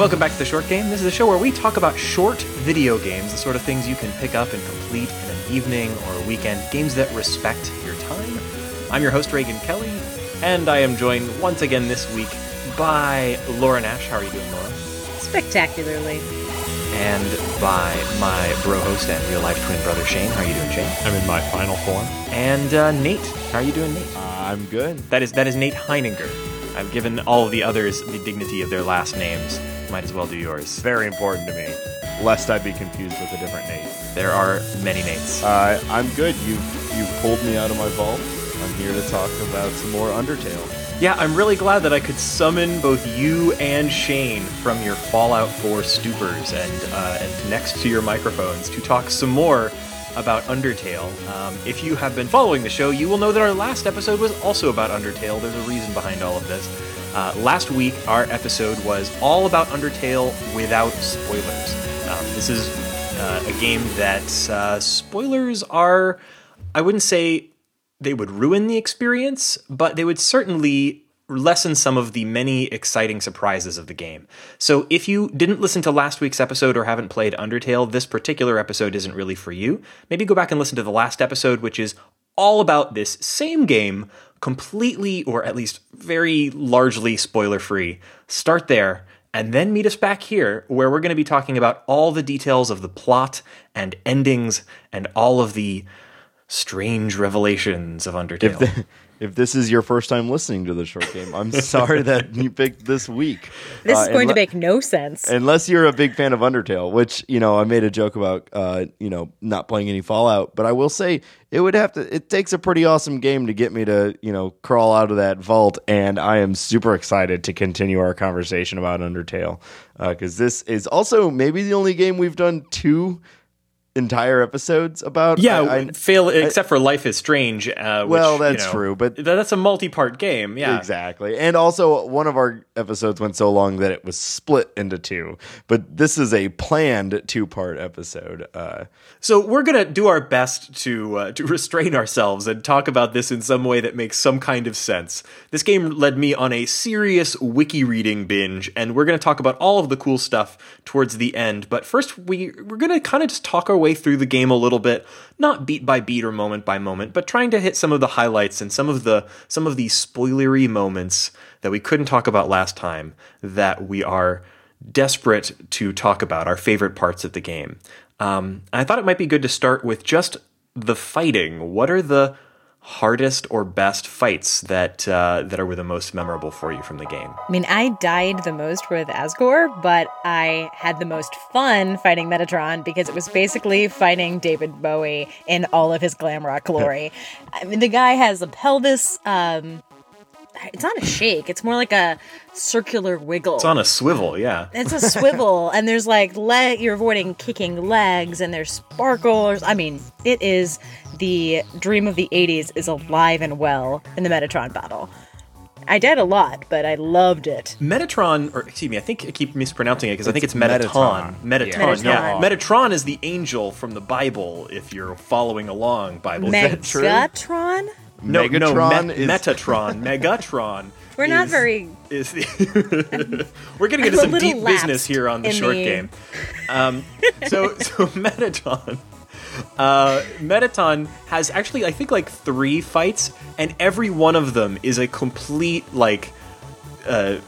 Welcome back to the Short Game. This is a show where we talk about short video games, the sort of things you can pick up and complete in an evening or a weekend, games that respect your time. I'm your host, Reagan Kelly, and I am joined once again this week by Laura Nash. How are you doing, Laura? Spectacularly. And by my bro host and real life twin brother, Shane. How are you doing, Shane? I'm in my final form. And uh, Nate. How are you doing, Nate? I'm good. That is that is Nate Heininger. I've given all of the others the dignity of their last names. Might as well do yours. Very important to me, lest I be confused with a different Nate. There are many Nates. Uh, I'm good. You've, you've pulled me out of my vault. I'm here to talk about some more Undertale. Yeah, I'm really glad that I could summon both you and Shane from your Fallout 4 stupors and uh, and next to your microphones to talk some more about Undertale. Um, if you have been following the show, you will know that our last episode was also about Undertale. There's a reason behind all of this. Uh, last week, our episode was all about Undertale without spoilers. Um, this is uh, a game that uh, spoilers are, I wouldn't say they would ruin the experience, but they would certainly lessen some of the many exciting surprises of the game. So if you didn't listen to last week's episode or haven't played Undertale, this particular episode isn't really for you. Maybe go back and listen to the last episode, which is all about this same game, completely or at least very largely spoiler free. Start there. And then meet us back here, where we're going to be talking about all the details of the plot and endings and all of the strange revelations of Undertale. If, the, if this is your first time listening to the short game, I'm sorry that you picked this week. This Uh, is going to make no sense. Unless you're a big fan of Undertale, which you know, I made a joke about, uh, you know, not playing any Fallout, but I will say it would have to. It takes a pretty awesome game to get me to, you know, crawl out of that vault, and I am super excited to continue our conversation about Undertale because this is also maybe the only game we've done two entire episodes about. yeah, I- I- fail except for Life is Strange. Uh, which, Well, you that's know, true, but- that's a multi-part game. Yeah, Exactly. And also, one of our episodes went so long that it was split into two. But this is a planned two part episode. Uh, So we're gonna do our best to uh, to restrain ourselves and talk about this in some way that makes some kind of sense. This game led me on a serious wiki reading binge, and we're gonna talk about all of the cool stuff towards the end. But first, we we're gonna kind of just talk our way through the game a little bit, not beat by beat or moment by moment, but trying to hit some of the highlights and some of the some of the spoilery moments that we couldn't talk about last time that we are desperate to talk about our favorite parts of the game. Um, I thought it might be good to start with just the fighting. What are the hardest or best fights that uh, that are the most memorable for you from the game? I mean, I died the most with Asgore, but I had the most fun fighting Metatron because it was basically fighting David Bowie in all of his glam rock glory. I mean, the guy has a pelvis. Um, it's not a shake. It's more like a circular wiggle. It's on a swivel, yeah. It's a swivel, and there's like leg. You're avoiding kicking legs, and there's sparkles. I mean, it is the dream of the '80s is alive and well in the Metatron battle. I died a lot, but I loved it. Metatron, or excuse me, I think I keep mispronouncing it because I think it's It's Mettaton. Metatron. Mettaton, yeah. Metatron. Metatron is the angel from the Bible. If you're following along, Bible. Is that true? Megatron. No, no, Me- is- Metatron, Megatron. We're not is- very. Is the We're getting into some deep business here on the short the- game. Um, so, so Metatron. Uh, Mettaton has actually, I think, like three fights, and every one of them is a complete like uh,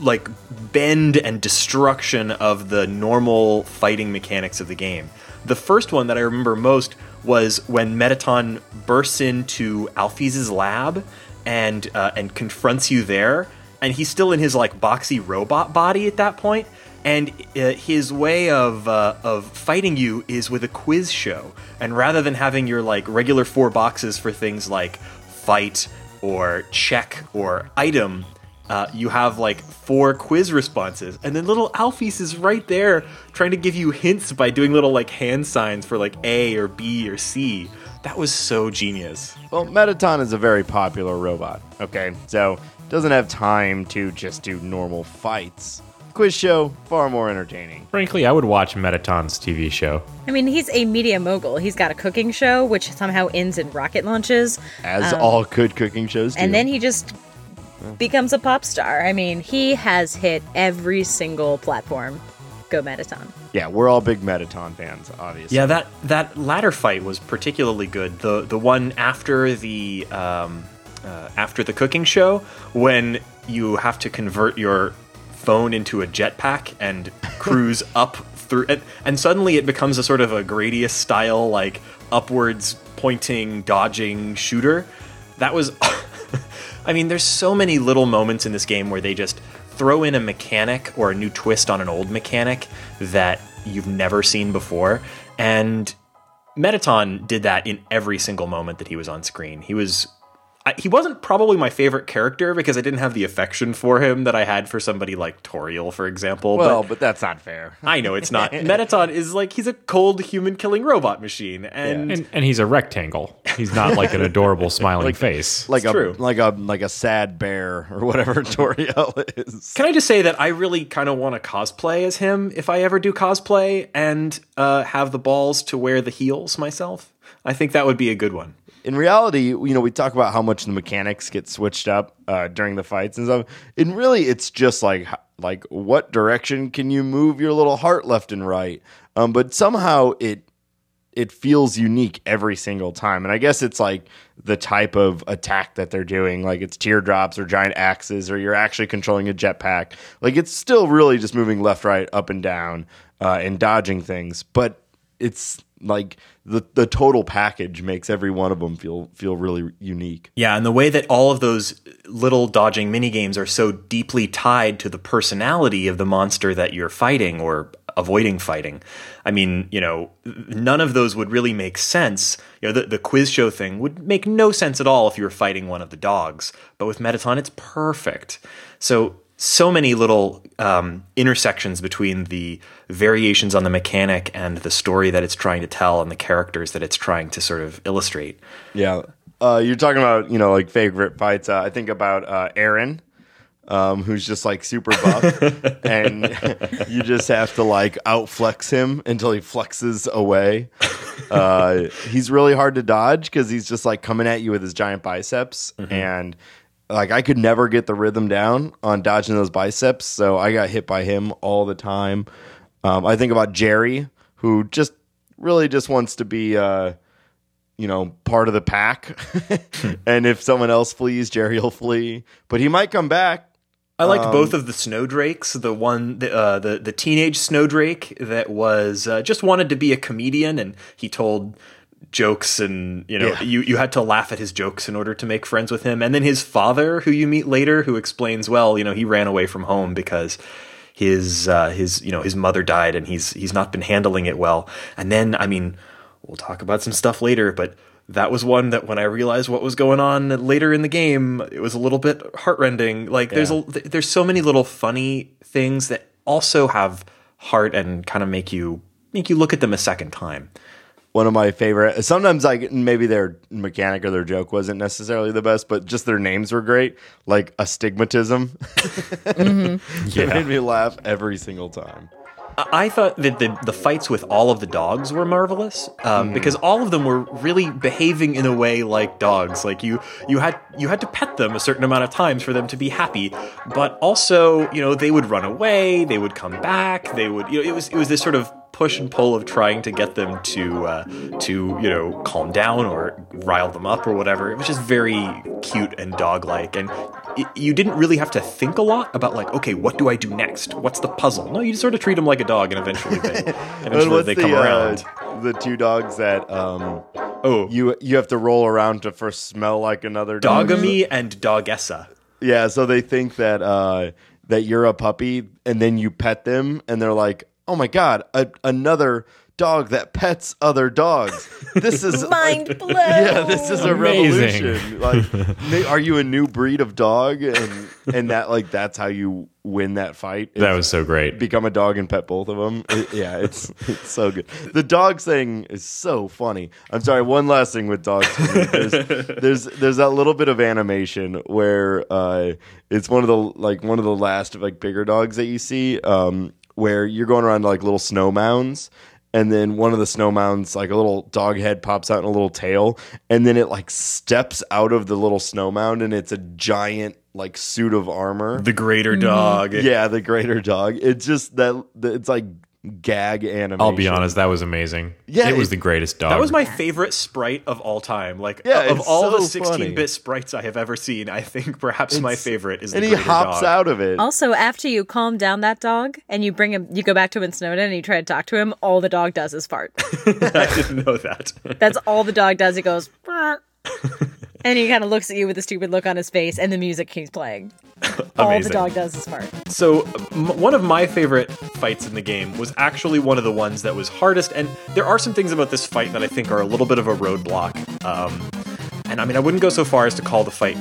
like bend and destruction of the normal fighting mechanics of the game. The first one that I remember most was when Mettaton bursts into Alphys' lab and uh, and confronts you there, and he's still in his like boxy robot body at that point. And uh, his way of uh, of fighting you is with a quiz show, and rather than having your like regular four boxes for things like fight or check or item, uh, you have like four quiz responses, and then little Alphys is right there trying to give you hints by doing little like hand signs for like A or B or C. That was so genius. well, Mettaton is a very popular robot. Okay, so doesn't have time to just do normal fights. Quiz show far more entertaining. Frankly, I would watch Mettaton's TV show. I mean, he's a media mogul. He's got a cooking show, which somehow ends in rocket launches, As all good cooking shows do. and then he just becomes a pop star. I mean, he has hit every single platform. Go Mettaton. Yeah, we're all big Mettaton fans, obviously. Yeah, that that ladder fight was particularly good. The the one after the um, uh, after the cooking show when you have to convert your phone into a jetpack and cruise up through it, and suddenly it becomes a sort of a Gradius style like upwards pointing dodging shooter. That was I mean, there's so many little moments in this game where they just throw in a mechanic or a new twist on an old mechanic that you've never seen before. And Mettaton did that in every single moment that he was on screen. He was I, he wasn't probably my favorite character because I didn't have the affection for him that I had for somebody like Toriel, for example. Well, but but that's not fair. I know it's not. Mettaton is like he's a cold human killing robot machine, and And, and he's a rectangle. He's not like an adorable smiling face. Like a true. like a like a sad bear or whatever Toriel is. Can I just say that I really kind of want to cosplay as him if I ever do cosplay and uh, have the balls to wear the heels myself? I think that would be a good one. In reality, you know, we talk about how much the mechanics get switched up uh, during the fights and stuff. And really, it's just like like what direction can you move your little heart left and right? Um, but somehow it it feels unique every single time. And I guess it's like the type of attack that they're doing, like it's teardrops or giant axes, or you're actually controlling a jetpack. Like it's still really just moving left, right, up and down, uh, and dodging things. But it's like the the total package makes every one of them feel feel really unique. Yeah, and the way that all of those little dodging mini games are so deeply tied to the personality of the monster that you're fighting or avoiding fighting. I mean, you know, none of those would really make sense. You know, the, the quiz show thing would make no sense at all if you were fighting one of the dogs. But with Mettaton, it's perfect. So so many little um, intersections between the variations on the mechanic and the story that it's trying to tell and the characters that it's trying to sort of illustrate. Yeah. Uh, you're talking about, you know, like favorite fights. Uh, I think about uh, Aaron, um, who's just like super buff, and you just have to like outflex him until he flexes away. Uh, he's really hard to dodge because he's just like coming at you with his giant biceps, and like I could never get the rhythm down on dodging those biceps, so I got hit by him all the time. Um, I think about Jerry, who just really just wants to be. Uh, you know, part of the pack. and if someone else flees, Jerry will flee. But he might come back. I liked both of the snowdrakes. The one, the uh, the, the teenage snowdrake that was uh, just wanted to be a comedian, and he told jokes, and you know, Yeah. you you had to laugh at his jokes in order to make friends with him. And then his father, who you meet later, who explains, well, you know, he ran away from home because his uh, his you know his mother died, and he's he's not been handling it well. And then, I mean, we'll talk about some stuff later, but that was one that when I realized what was going on later in the game, it was a little bit heartrending. Like there's a there's so many little funny things that also have heart and kind of make you make you look at them a second time. One of my favorite. Sometimes, like maybe their mechanic or their joke wasn't necessarily the best, but just their names were great. Like astigmatism. it Yeah. made me laugh every single time. I I thought that the, the fights with all of the dogs were marvelous um, because all of them were really behaving in a way like dogs. Like you, you had you had to pet them a certain amount of times for them to be happy, but also you know they would run away, they would come back, they would you know it was it was this sort of push and pull of trying to get them to uh, to you know calm down or rile them up or whatever. It was just very cute and dog like, and it, you didn't really have to think a lot about like, okay, what do I do next? What's the puzzle? No, you just sort of treat them like a dog, and eventually they eventually they the, come uh, around. the two dogs that um, Oh, you you have to roll around to first smell like another dog. Dogamy and Dogessa. Yeah, so they think that uh, that you're a puppy, and then you pet them, and they're like, "Oh my god, a, another dog that pets other dogs. This is Mind like, blown. yeah, this is a Amazing. revolution. Like, are you a new breed of dog, and and that like that's how you win that fight? That was so great. become a dog and pet both of them. It- yeah, it's it's so good. The dog thing is so funny. I'm sorry. One last thing with dogs. There's, there's there's that little bit of animation where uh, it's one of the like one of the last like bigger dogs that you see, um, where you're going around like little snow mounds. and then one of the snow mounds, like a little dog head, pops out in a little tail, and then it like steps out of the little snow mound, and it's a giant like suit of armor. The greater mm-hmm. dog. yeah, the greater dog. It's just that it's like gag animation. I'll be honest, that was amazing. Yeah, it was it- the greatest dog. That was my favorite sprite of all time. Like Yeah, of all the so funny. 16-bit sprites I have ever seen, I think perhaps my favorite is and the he hops dog. out of it. Also, after you calm down that dog and you bring him, you go back to him in Snowdin and you try to talk to him, all the dog does is fart. I didn't know that. That's all the dog does. He goes, "Bark." and he kind of looks at you with a stupid look on his face, and the music keeps playing. All the dog does is fart. So, m- one of my favorite fights in the game was actually one of the ones that was hardest, and there are some things about this fight that I think are a little bit of a roadblock. Um, and I mean, I wouldn't go so far as to call the fight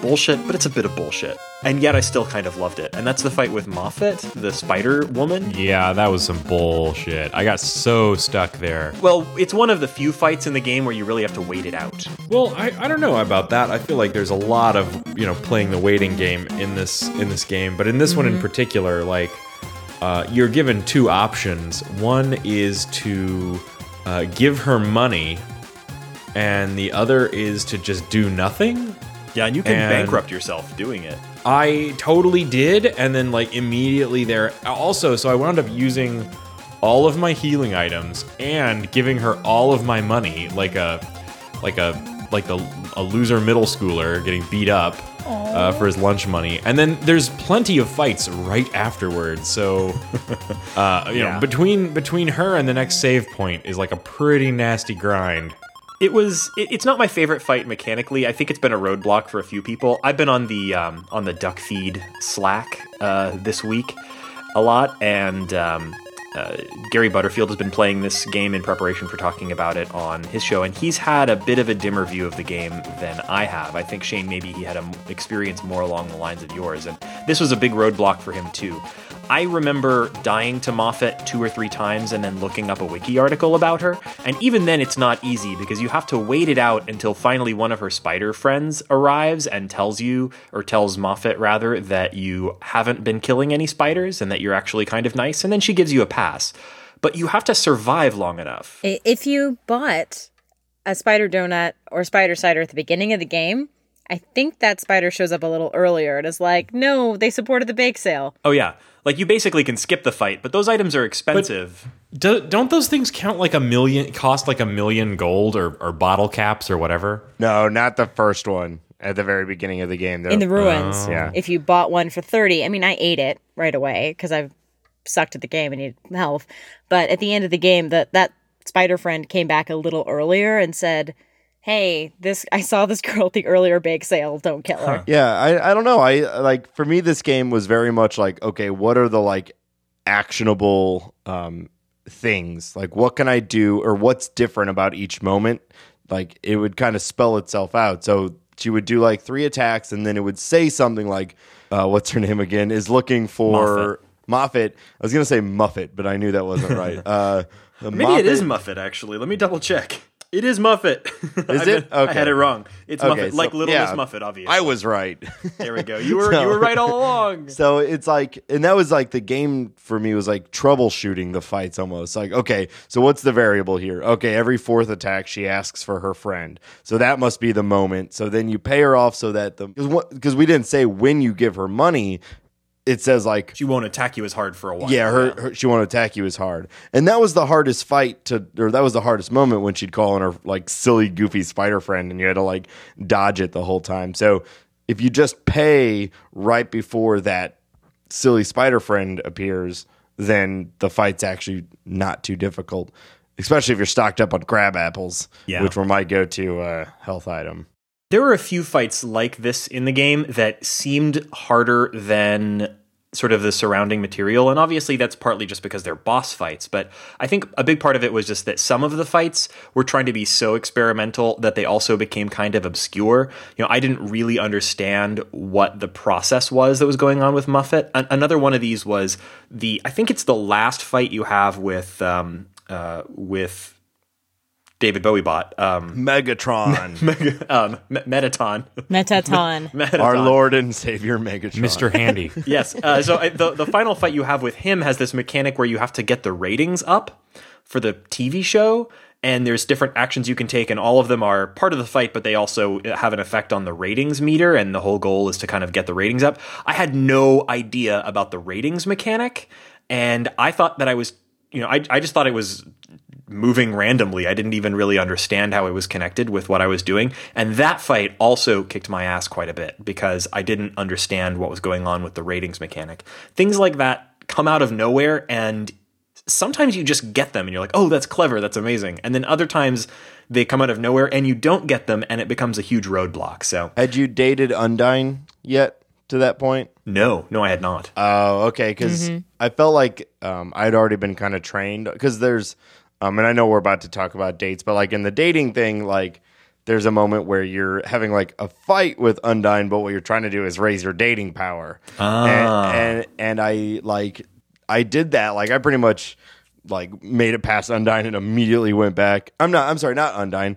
bullshit, but it's a bit of bullshit. And yet, I still kind of loved it. And that's the fight with Moffat, the Spider Woman. yeah, that was some bullshit. I got so stuck there. Well, it's one of the few fights in the game where you really have to wait it out. Well, I, I don't know about that. I feel like there's a lot of you know playing the waiting game in this in this game, but in this one in particular, like uh, you're given two options. One is to uh, give her money, and the other is to just do nothing. Yeah, and you can And- bankrupt yourself doing it. I totally did, and then like immediately there. Also, so I wound up using all of my healing items and giving her all of my money, like a, like a, like a, a loser middle schooler getting beat up uh, for his lunch money. And then there's plenty of fights right afterwards. So, uh, you Yeah. know, between between her and the next save point is like a pretty nasty grind. It was. It, it's not my favorite fight mechanically. I think it's been a roadblock for a few people. I've been on the um, on the duck feed Slack uh, this week a lot, and um, uh, Gary Butterfield has been playing this game in preparation for talking about it on his show, and he's had a bit of a dimmer view of the game than I have. I think Shane maybe he had an experience more along the lines of yours, and this was a big roadblock for him too. I remember dying to Moffat two or three times and then looking up a wiki article about her. And even then, it's not easy because you have to wait it out until finally one of her spider friends arrives and tells you, or tells Moffat rather, that you haven't been killing any spiders and that you're actually kind of nice. And then she gives you a pass. But you have to survive long enough. If you bought a spider donut or spider cider at the beginning of the game, I think that spider shows up a little earlier and is like, no, they supported the bake sale. Oh, yeah. Like you basically can skip the fight, but those items are expensive. Do, don't those things count like a million? Cost like a million gold or, or bottle caps or whatever? No, not the first one at the very beginning of the game. They're- in the ruins. Oh. yeah. If you bought one for 30, I mean, I ate it right away because I've sucked at the game and needed health. But at the end of the game, that that spider friend came back a little earlier and said, "Hey, this I saw this girl at the earlier bake sale. Don't kill her." Yeah, I, I don't know. I like for me this game was very much like okay, what are the like actionable um things? Like what can I do or what's different about each moment? Like it would kind of spell itself out. So she would do like three attacks and then it would say something like uh what's her name again? Is looking for Moffat. I was going to say Muffet, but I knew that wasn't right. Uh Maybe it is Muffet, actually. Let me double check. It is Muffet. Is it? I had it wrong. It's Okay, Muffet, so- like Little yeah, Miss Muffet, obviously. I was right. There we go. You were So- you were right all along. So it's like, and that was like the game for me was like troubleshooting the fights almost. Like, okay, so what's the variable here? Okay, every fourth attack she asks for her friend. So that must be the moment. So then you pay her off so that the, because we didn't say when you give her money, it says like, She won't attack you as hard for a while. yeah, her, her she won't attack you as hard. And that was the hardest fight to, or that was the hardest moment when she'd call on her like silly, goofy spider friend and you had to like dodge it the whole time. So if you just pay right before that silly spider friend appears, then the fight's actually not too difficult, especially if you're stocked up on crab apples, Yeah. which were my go to uh, health item. There were a few fights like this in the game that seemed harder than sort of the surrounding material. And obviously, that's partly just because they're boss fights. But I think a big part of it was just that some of the fights were trying to be so experimental that they also became kind of obscure. You know, I didn't really understand what the process was that was going on with Muffet. An- another one of these was the, I think it's the last fight you have with, um, uh, with David Bowie bot, um, Megatron, um, Me- Mettaton. Mettaton. Mettaton. our Lord and Savior Megatron. Mr. Handy. yes. Uh, so I, the the final fight you have with him has this mechanic where you have to get the ratings up for the TV show. And there's different actions you can take, and all of them are part of the fight, but they also have an effect on the ratings meter. And the whole goal is to kind of get the ratings up. I had no idea about the ratings mechanic, and I thought that I was, you know, I, I just thought it was moving randomly. I didn't even really understand how it was connected with what I was doing. And that fight also kicked my ass quite a bit because I didn't understand what was going on with the ratings mechanic. Things like that come out of nowhere and sometimes you just get them and you're like, "Oh, that's clever, that's amazing." And then other times they come out of nowhere and you don't get them and it becomes a huge roadblock. So, Had you dated Undyne yet to that point? no, no I had not. Oh, okay. Because I felt like um, I'd already been kind of trained. Because there's, um, and I know we're about to talk about dates, but like in the dating thing, like there's a moment where you're having like a fight with Undyne, but what you're trying to do is raise your dating power. Ah. And, and and I like I did that. Like I pretty much like made it past Undyne and immediately went back. I'm not. I'm sorry, not Undyne.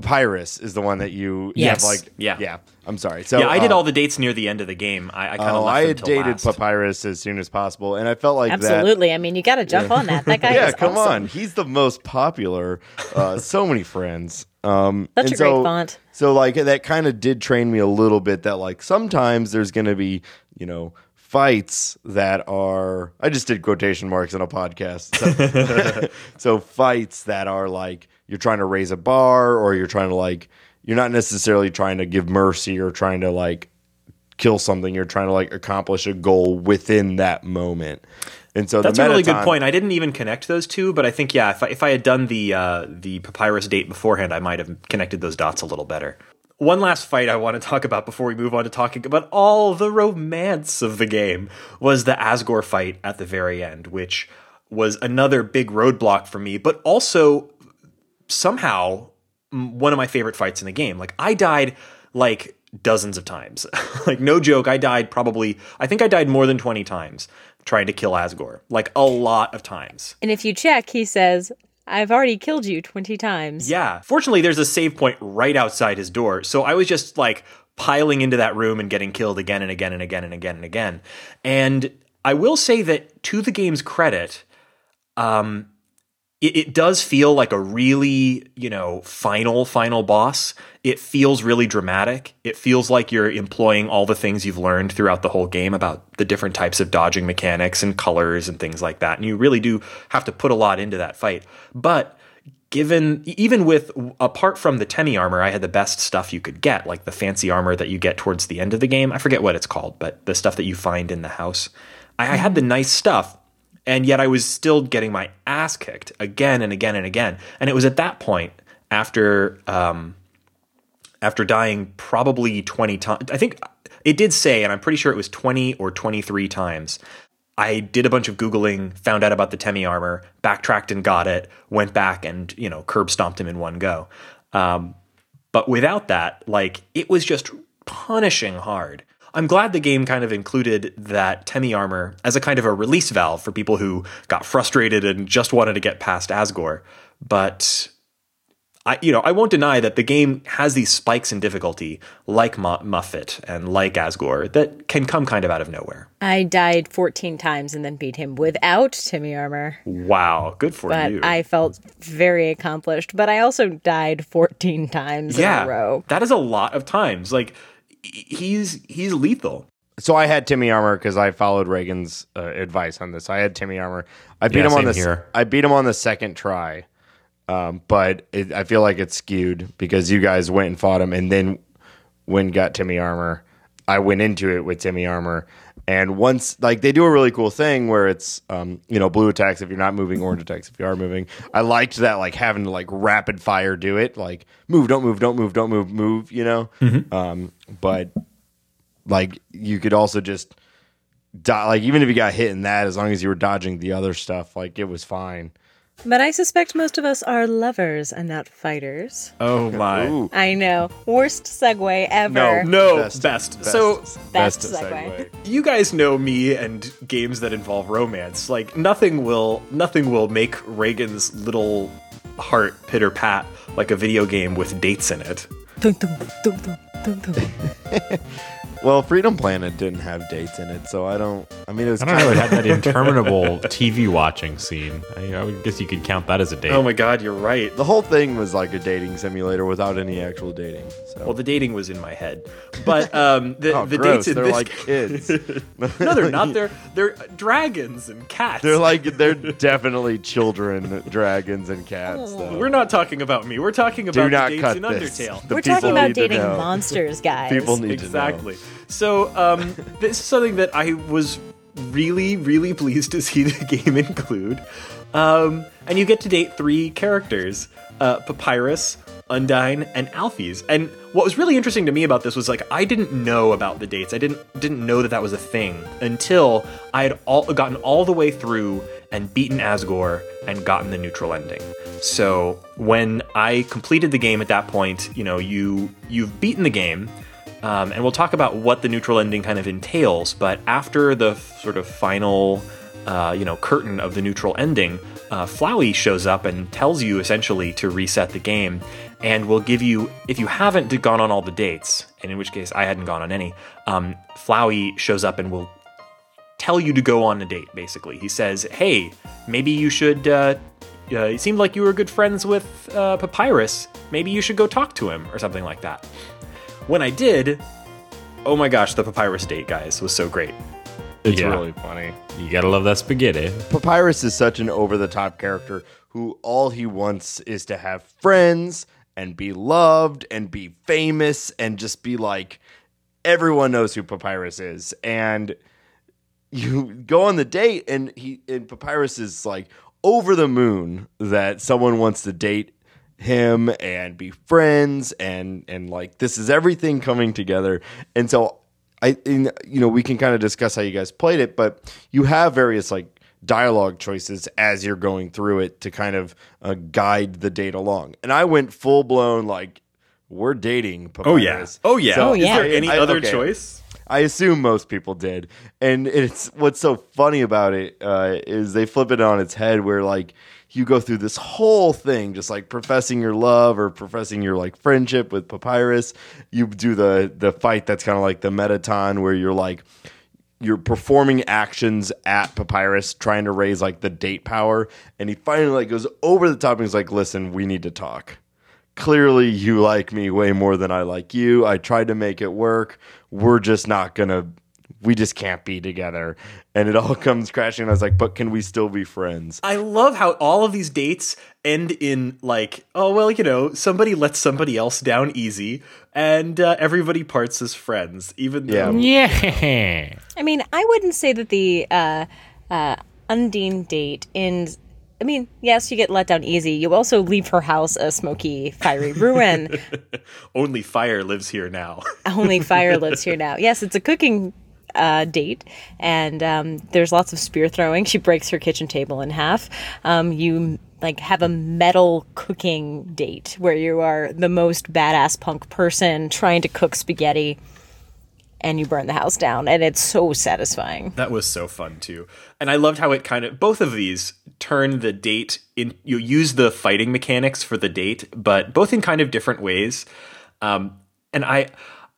Papyrus is the one that you Yes. have like Yeah. yeah. I'm sorry. So yeah, I did uh, all the dates near the end of the game. I, I kind of Oh, I had dated last. Papyrus as soon as possible, and I felt like that. Absolutely. I mean, you got to jump on that. That guy Yeah, is come awesome. on, he's the most popular. Uh, so many friends. Um, Such and a great so, font. So like that kind of did train me a little bit. That like sometimes there's going to be you know fights that are. I just did quotation marks in a podcast. So, so fights that are like you're trying to raise a bar, or you're trying to like you're not necessarily trying to give mercy or trying to like kill something. You're trying to like accomplish a goal within that moment. And so That's a really good point. I didn't even connect those two, but I think yeah, if I, if I had done the uh, the papyrus date beforehand, I might have connected those dots a little better. One last fight I want to talk about before we move on to talking about all the romance of the game was the Asgore fight at the very end, which was another big roadblock for me, but also somehow one of my favorite fights in the game. Like I died like dozens of times. like no joke, I died probably I think I died more than 20 times trying to kill Asgore. Like a lot of times. And if you check, he says, I've already killed you 20 times. Yeah. Fortunately, there's a save point right outside his door. So I was just like piling into that room and getting killed again and again and again and again and again. And I will say that to the game's credit, um, it, it does feel like a really, you know, final, final boss. It feels really dramatic. It feels like you're employing all the things you've learned throughout the whole game about the different types of dodging mechanics and colors and things like that. And you really do have to put a lot into that fight. But given even with apart from the Temmie armor, I had the best stuff you could get, like the fancy armor that you get towards the end of the game. I forget what it's called, but the stuff that you find in the house. I, I had the nice stuff, and yet I was still getting my ass kicked again and again and again. And it was at that point after um, after dying probably twenty times. I think it did say, and I'm pretty sure it was twenty or twenty three times. I did a bunch of googling, found out about the Temmie armor, backtracked and got it, went back and you know curb stomped him in one go. Um, but without that, like it was just punishing hard. I'm glad the game kind of included that Temmie armor as a kind of a release valve for people who got frustrated and just wanted to get past Asgore. But I, you know, I won't deny that the game has these spikes in difficulty, like Mu- Muffet and like Asgore, that can come kind of out of nowhere. I died 14 times and then beat him without Timmy armor. Wow, good for But you. I felt very accomplished. But I also died 14 times yeah, in a row. that is a lot of times. Like he's he's lethal. So I had Timmy armor because I followed Reagan's uh, advice on this. I had Timmy armor. I beat Yeah, him on same the here. I beat him on the second try, um, but it, I feel like it's skewed because you guys went and fought him, and then when got Timmy armor, I went into it with Timmy armor. And once, like, they do a really cool thing where it's, um, you know, blue attacks if you're not moving, orange attacks if you are moving. I liked that, like, having to, like, rapid fire do it. Like, move, don't move, don't move, don't move, move, you know? Um, but like you could also just do- like even if you got hit in that as long as you were dodging the other stuff like it was fine But I suspect most of us are lovers and not fighters. Oh my. Ooh, I know. Worst segue ever. No, Best- best. best- So Best best segue. you guys know me and games that involve romance. Like nothing will nothing will make Reagan's little heart pitter pat like a video game with dates in it. Well, Freedom Planet didn't have dates in it, so I don't. I mean, it was I don't kind know. It of had that interminable TV watching scene. I, I would guess you could count that as a date. Oh my god, you're right. the whole thing was like a dating simulator without any actual dating. So. Well, the dating was in my head, but um, the oh, the gross. dates in They're this like kids. no, they're not. They're they're dragons and cats. They're like they're definitely children, dragons and cats. Though. We're not talking about me. We're talking about Do not the dates cut in this. Undertale. The We're talking about dating monsters, guys. People need exactly. to know. So um, this is something that I was really, really pleased to see the game include. Um, and you get to date three characters: uh, Papyrus, Undyne, and Alphys. And what was really interesting to me about this was like I didn't know about the dates. I didn't didn't know that that was a thing until I had all gotten all the way through and beaten Asgore and gotten the neutral ending. So when I completed the game at that point, you know, you you've beaten the game. Um, and we'll talk about what the neutral ending kind of entails. But after the f- sort of final, uh, you know, curtain of the neutral ending, uh, Flowey shows up and tells you essentially to reset the game, and will give you, if you haven't gone on all the dates, and in which case I hadn't gone on any, um, Flowey shows up and will tell you to go on a date. Basically, he says, "Hey, maybe you should." Uh, uh, it seemed like you were good friends with uh, Papyrus. Maybe you should go talk to him, or something like that. When I did, oh my gosh, the Papyrus date, guys, was so great. It's Yeah. really funny. You gotta love that spaghetti. Papyrus is such an over the top character who all he wants is to have friends and be loved and be famous and just be like everyone knows who Papyrus is and you go on the date and he and Papyrus is like over the moon that someone wants to date him and be friends and and like this is everything coming together and so I in, you know we can kind of discuss how you guys played it but you have various like dialogue choices as you're going through it to kind of uh, guide the date along and I went full blown like we're dating Papyrus. Oh yeah. Oh, yeah. Is there any I- other okay. choice? I assume most people did. And it's what's so funny about it uh, is they flip it on its head where like you go through this whole thing just like professing your love or professing your like friendship with Papyrus. You do the the fight that's kind of like the Mettaton where you're like you're performing actions at Papyrus trying to raise like the date power and he finally like goes over the top and he's like listen we need to talk clearly you like me way more than I like you. I tried to make it work. We're just not gonna. We just can't be together. And it all comes crashing. I was like, but can we still be friends? I love how all of these dates end in like, oh well, you know, somebody lets somebody else down easy, and uh, everybody parts as friends, even though Yeah. Yeah. I mean, I wouldn't say that the uh, uh, Undyne date ends. I mean, yes, you get let down easy. You also leave her house a smoky, fiery ruin. only fire lives here now. Only fire lives here now. Yes, it's a cooking uh, date, and um, there's lots of spear throwing. She breaks her kitchen table in half. Um, you like have a metal cooking date where you are the most badass punk person trying to cook spaghetti, and you burn the house down, and it's so satisfying. That was so fun too. And I loved how it kind of both of these turn the date in you use the fighting mechanics for the date, but both in kind of different ways. Um, and I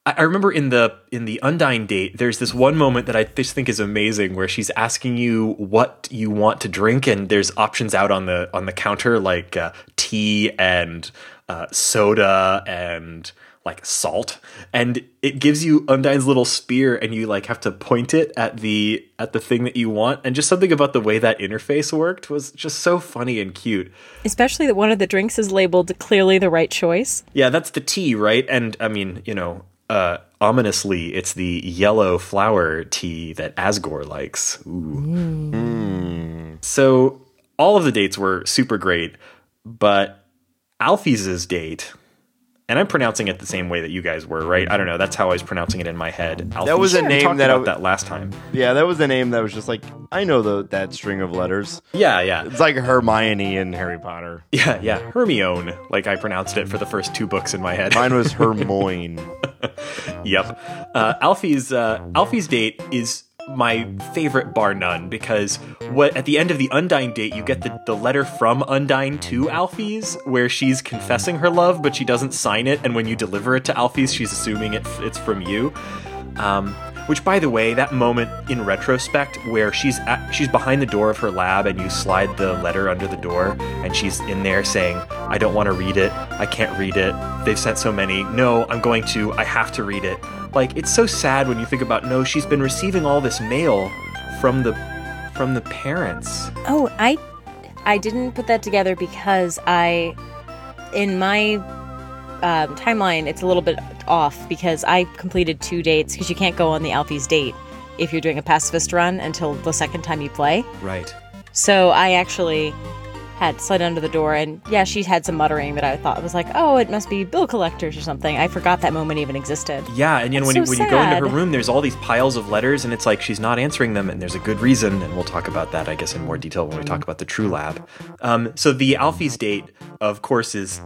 I remember in the in the Undyne date, there's this one moment that I just think is amazing where she's asking you what you want to drink, and there's options out on the on the counter like uh, tea and uh, soda and like salt and it gives you Undyne's little spear and you like have to point it at the at the thing that you want and just something about the way that interface worked was just so funny and cute. Especially that one of the drinks is labeled clearly the right choice. Yeah, that's the tea, right? And I mean, you know, uh ominously it's the yellow flower tea that Asgore likes. Ooh. So all of the dates were super great, but Alphys' date and I'm pronouncing it the same way that you guys were, right? I don't know. That's how I was pronouncing it in my head. That was a name that I about w- that last time. Yeah, that was a name that was just like I know the that string of letters. Yeah, yeah, It's like Hermione in Harry Potter. yeah, yeah. Hermione, like I pronounced it for the first two books in my head. Mine was Hermoine. Yep. Uh, Alphys' uh, Alphys' date is my favorite bar none because what at the end of the Undyne date you get the, the letter from Undyne to Alphys where she's confessing her love but she doesn't sign it and when you deliver it to Alphys she's assuming it, it's from you. Um, which, by the way, that moment in retrospect where she's at, she's behind the door of her lab and you slide the letter under the door and she's in there saying, "I don't want to read it. I can't read it. They've sent so many. No, I'm going to. I have to read it." Like it's so sad when you think about no, she's been receiving all this mail from the from the parents. Oh, I I didn't put that together because I in my um, timeline it's a little bit off because I completed two dates because you can't go on the Alphys' date if you're doing a pacifist run until the second time you play. Right. So I actually had slid under the door, and yeah, she had some muttering that I thought was like, "Oh, it must be bill collectors or something." I forgot that moment even existed. Yeah, and you know, when, so you, when you go into her room, there's all these piles of letters, and it's like she's not answering them, and there's a good reason, and we'll talk about that, I guess, in more detail when we talk about the True Lab. Um, so the Alphys' date, of course, is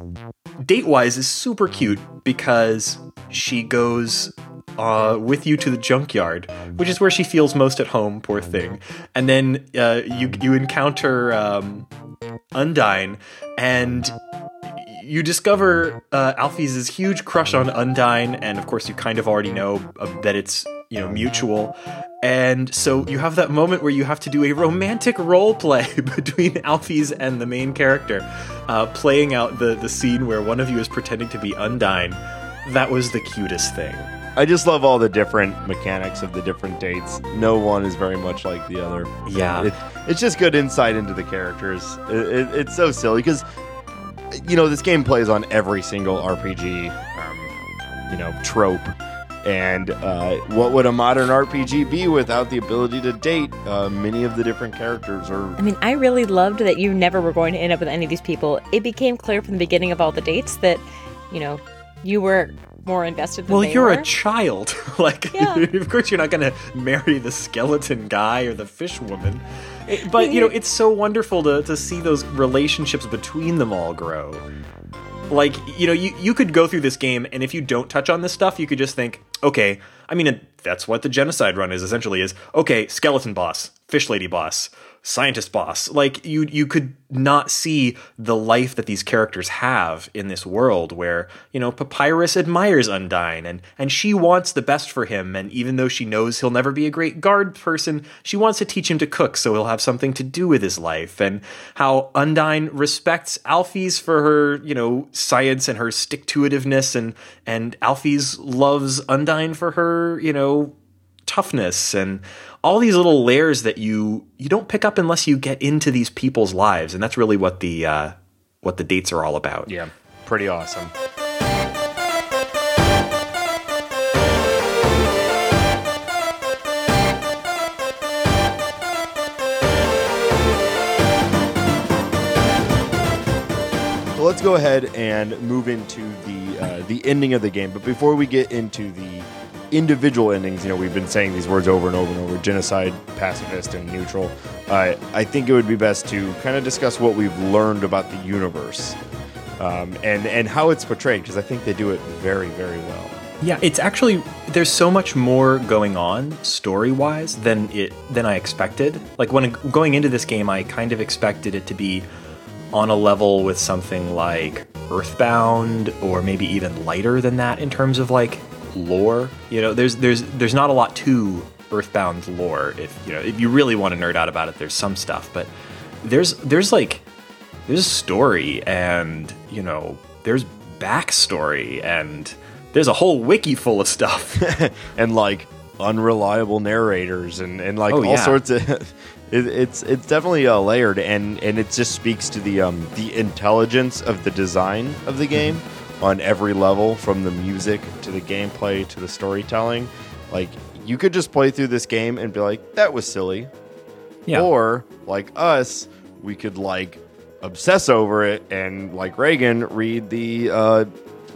date wise is super cute because she goes uh, with you to the junkyard, which is where she feels most at home. Poor thing. And then uh, you you encounter um, Undyne, and you discover uh, Alphys' huge crush on Undyne, and of course, you kind of already know uh, that it's you know mutual. And so you have that moment where you have to do a romantic role play between Alphys and the main character, uh, playing out the the scene where one of you is pretending to be Undyne. That was the cutest thing. I just love all the different mechanics of the different dates. No one is very much like the other. Yeah. It, it's just good insight into the characters. It, it, it's so silly because, you know, this game plays on every single RPG, um, you know, trope. And uh, what would a modern RPG be without the ability to date uh, many of the different characters? Or I mean, I really loved that you never were going to end up with any of these people. It became clear from the beginning of all the dates that, you know, you were more invested than Well, you're were. a child. like, Yeah. of course, you're not going to marry the skeleton guy or the fish woman. Eh, but you know, it's so wonderful to to see those relationships between them all grow. Like, you know, you you could go through this game, and if you don't touch on this stuff, you could just think, okay. I mean, that's what the genocide run is essentially. Is okay, skeleton boss, fish lady boss, scientist boss. Like you you could not see the life that these characters have in this world where, you know, Papyrus admires Undyne and and she wants the best for him. And even though she knows he'll never be a great guard person, she wants to teach him to cook so he'll have something to do with his life. And how Undyne respects Alphys for her, you know, science and her stick-to-itiveness and and Alphys loves Undyne for her, you know, toughness. And all these little layers that you you don't pick up unless you get into these people's lives and that's really what the uh, what the dates are all about yeah, pretty awesome. Let's go ahead and move into the uh, the ending of the game. But before we get into the individual endings, you know, we've been saying these words over and over and over: genocide, pacifist, and neutral. Uh, I think it would be best to kind of discuss what we've learned about the universe um, and and how it's portrayed because I think they do it very very well. yeah it's actually there's so much more going on story-wise than it than i expected like when going into this game i kind of expected it to be on a level with something like earthbound or maybe even lighter than that in terms of like lore. You know there's there's there's not a lot to earthbound lore if you know if you really want to nerd out about it there's some stuff but there's there's like there's a story and you know there's backstory and there's a whole wiki full of stuff. And like unreliable narrators and, and like Oh, all yeah. sorts of it, it's it's definitely uh, layered and and it just speaks to the um the intelligence of the design of the game on every level from the music to the gameplay to the storytelling. Like you could just play through this game and be like that was silly. Yeah. Or like us we could like obsess over it and like reagan read the uh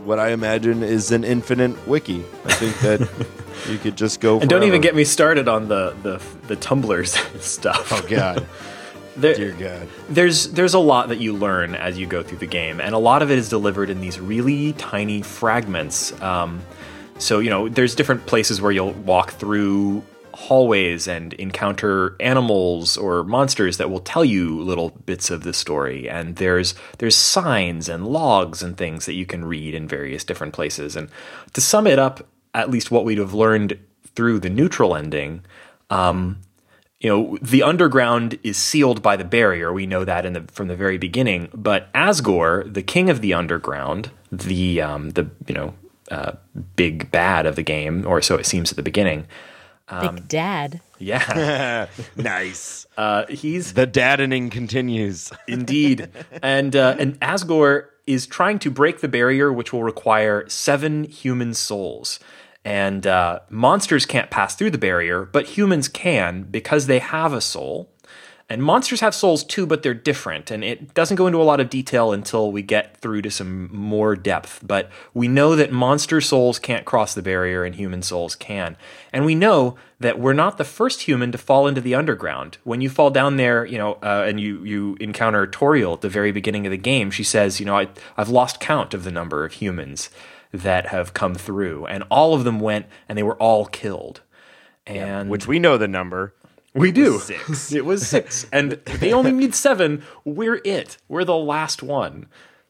what i imagine is an infinite wiki. I think that you could just go and don't even get me started on the the the Tumblrs and stuff. Oh god There- dear god there's there's a lot that you learn as you go through the game, and a lot of it is delivered in these really tiny fragments. Um, so you know, there's different places where you'll walk through hallways and encounter animals or monsters that will tell you little bits of the story and there's there's signs and logs and things that you can read in various different places and to sum it up at least what we'd have learned through the neutral ending, um, you know, the underground is sealed by the barrier. We know that in the from the very beginning. But Asgore, the king of the underground, the um, the you know uh, big bad of the game, or so it seems at the beginning. Big Dad. Yeah, nice. uh, he's The daddening continues. Indeed. and uh, and Asgore is trying to break the barrier, which will require seven human souls. And uh, monsters can't pass through the barrier, but humans can because they have a soul. And monsters have souls too, but they're different. And it doesn't go into a lot of detail until we get through to some more depth. But we know that monster souls can't cross the barrier and human souls can. And we know that we're not the first human to fall into the underground. When you fall down there, you know, uh, and you, you encounter Toriel at the very beginning of the game, she says, you know, I, I've lost count of the number of humans that have come through. And all of them went and they were all killed. And Which we know the number. we do. six. It was six. and they only need seven. We're it. We're the last one.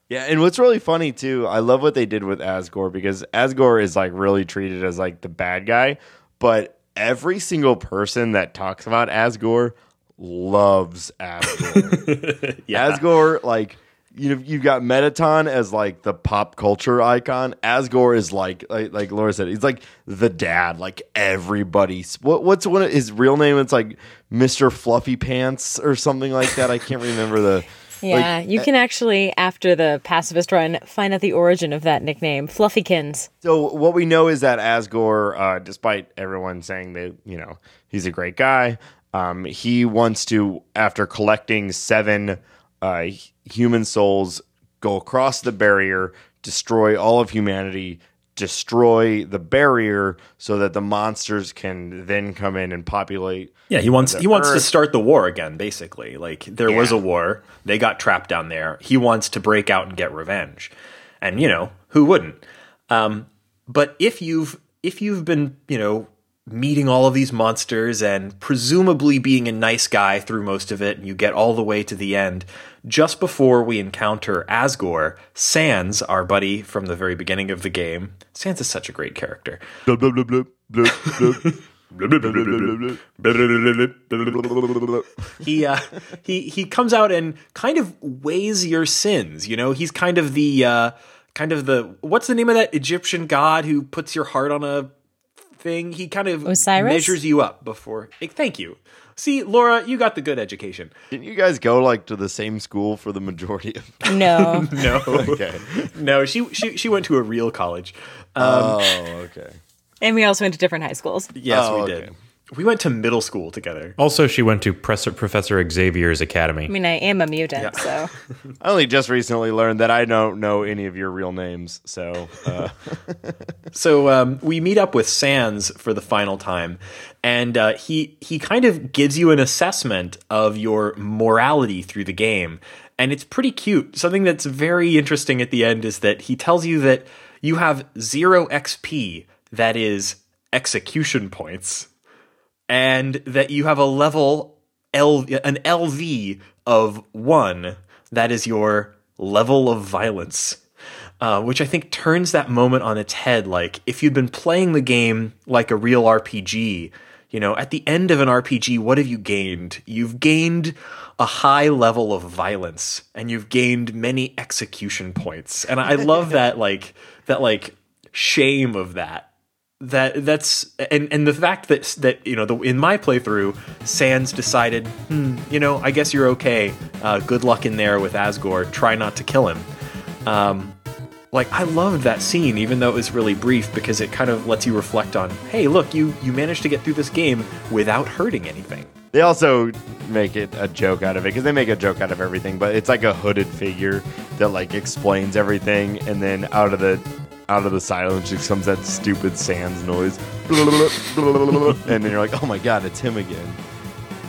Yeah, and what's really funny too, I love what they did with Asgore because Asgore is like really treated as like the bad guy, but every single person that talks about Asgore loves Asgore. Asgore, like you know, you've got Mettaton as like the pop culture icon. Asgore is like like, like Laura said, he's like the dad. Like everybody, what, what's one of his real name? It's like Mister Fluffy Pants or something like that. I can't remember the. Yeah, you can actually, after the pacifist run, find out the origin of that nickname, Fluffykins. So what we know is that Asgore, uh, despite everyone saying that you know he's a great guy, um, he wants to, after collecting seven uh, human souls, go across the barrier, destroy all of humanity, destroy the barrier, so that the monsters can then come in and populate. Yeah, he wants he wants to start the war again. Basically, like there was a war, they got trapped down there. He wants to break out and get revenge, and you know who wouldn't? Um, but if you've if you've been you know meeting all of these monsters and presumably being a nice guy through most of it, and you get all the way to the end, just before we encounter Asgore, Sans, our buddy from the very beginning of the game, Sans is such a great character. He uh, he he comes out and kind of weighs your sins. You know, he's kind of the uh, kind of the what's the name of that Egyptian god who puts your heart on a thing? He kind of Osiris? measures you up before. Thank you. See, Laura, you got the good education. Didn't you guys go like to the same school for the majority of? No. No, Okay. no, she she she went to a real college. Um, oh, okay. and we also went to different high schools. Yes, Oh, we okay. Did. We went to middle school together. Also, she went to Professor, Professor Xavier's academy. I mean, I am a mutant, so. I only just recently learned that I don't know any of your real names. So, uh, So um, we meet up with Sans for the final time, and uh, he he kind of gives you an assessment of your morality through the game, and it's pretty cute. Something that's very interesting at the end is that he tells you that you have zero XP, that is execution points, and that you have a level L an LV of one, that is your level of violence uh, which I think turns that moment on its head. Like if you'd been playing the game like a real RPG, you know, at the end of an RPG, what have you gained? You've gained a high level of violence, and you've gained many execution points. And I love that, like that, like shame of that. That that's and and the fact that that you know the, in my playthrough, Sans decided, hmm, you know, I guess you're okay. Uh, good luck in there with Asgore. Try not to kill him. Um, like I loved that scene, even though it was really brief, because it kind of lets you reflect on, hey, look, you you managed to get through this game without hurting anything. they also make it a joke out of it because they make a joke out of everything. But it's like a hooded figure that like explains everything, and then out of the out of the silence just comes that stupid Sans noise, and then you're like, oh my god, it's him again.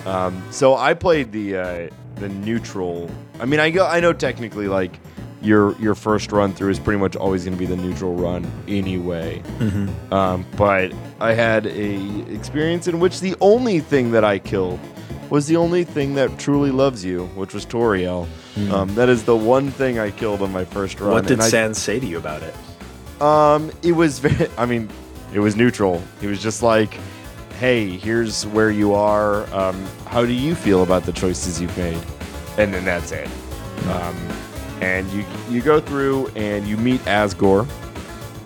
Um, so I played the uh, the neutral. I mean, I go. I know technically, like your your first run through is pretty much always going to be the neutral run anyway. Um, but I had a experience in which the only thing that I killed was the only thing that truly loves you, which was Toriel. Um, that is the one thing I killed on my first run. what did Sans say to you about it? Um, it was very. I mean, it was neutral. He was just like, "Hey, here's where you are. Um, how do you feel about the choices you've made?" And then that's it. Um, and you you go through and you meet Asgore,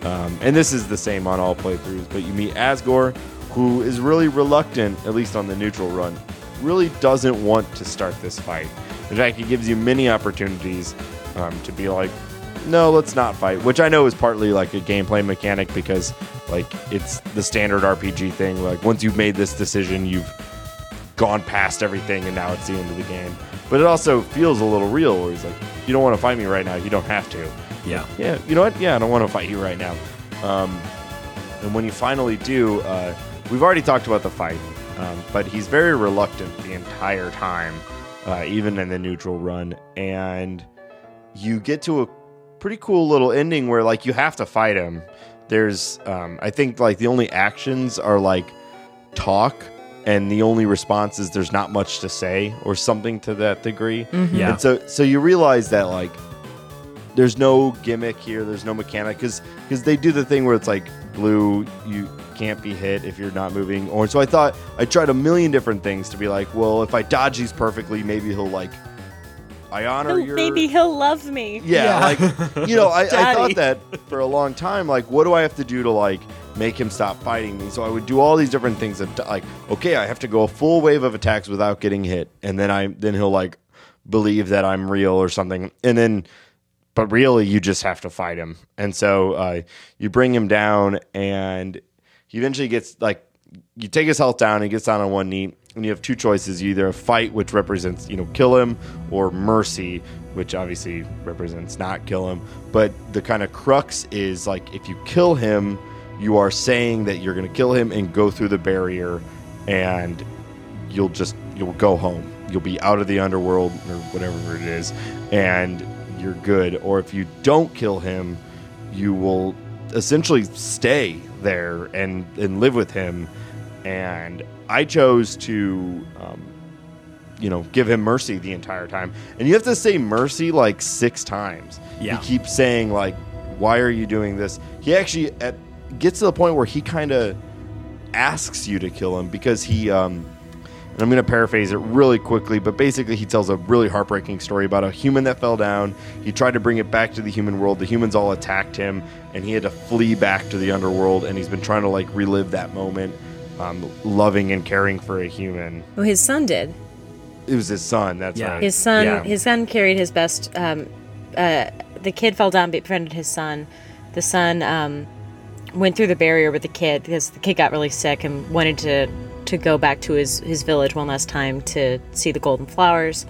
um, and this is the same on all playthroughs. But you meet Asgore, who is really reluctant, at least on the neutral run, really doesn't want to start this fight. In fact, he gives you many opportunities um, to be like, no, let's not fight. Which I know is partly like a gameplay mechanic because like it's the standard RPG thing. Like once you've made this decision, you've gone past everything and now it's the end of the game. But it also feels a little real where he's like, you don't want to fight me right now. You don't have to. Yeah. Yeah, you know what? Yeah, I don't want to fight you right now. Um, and when you finally do, uh, we've already talked about the fight, um, but he's very reluctant the entire time, uh, even in the neutral run. And you get to a pretty cool little ending where like you have to fight him. There's, um, I think like the only actions are like talk, and the only response is there's not much to say or something to that degree. Yeah. And so so you realize that like there's no gimmick here, there's no mechanic cuz cuz they do the thing where it's like blue you can't be hit if you're not moving orange. So I thought I tried a million different things to be like, well, if I dodge these perfectly, maybe he'll like I honor your Maybe he'll love me. yeah, like you know, I, I thought that for a long time. Like, what do I have to do to like make him stop fighting me? So I would do all these different things. That, like, okay, I have to go a full wave of attacks without getting hit, and then I then he'll like believe that I'm real or something, and then. But really, you just have to fight him, and so uh, you bring him down, and he eventually gets like you take his health down. He gets down on one knee, and you have two choices: you either fight, which represents you know kill him, or mercy, which obviously represents not kill him. But the kind of crux is like if you kill him, you are saying that you're going to kill him and go through the barrier, and you'll just you'll go home. You'll be out of the underworld or whatever it is, and you're good. Or if you don't kill him, you will essentially stay there and and live with him. And I chose to, um, you know, give him mercy the entire time. And you have to say mercy like six times. Yeah. He keeps saying like, "Why are you doing this?" He actually at, gets to the point where he kind of asks you to kill him because he um and I'm going to paraphrase it really quickly, but basically he tells a really heartbreaking story about a human that fell down. He tried to bring it back to the human world. The humans all attacked him, and he had to flee back to the underworld. And he's been trying to like relive that moment, um, loving and caring for a human. Well, his son did. It was his son. That's Yeah. right. His son, Yeah. his son carried his best. Um, uh, the kid fell down, befriended his son. The son um, went through the barrier with the kid because the kid got really sick and wanted to to go back to his his village one last time to see the golden flowers.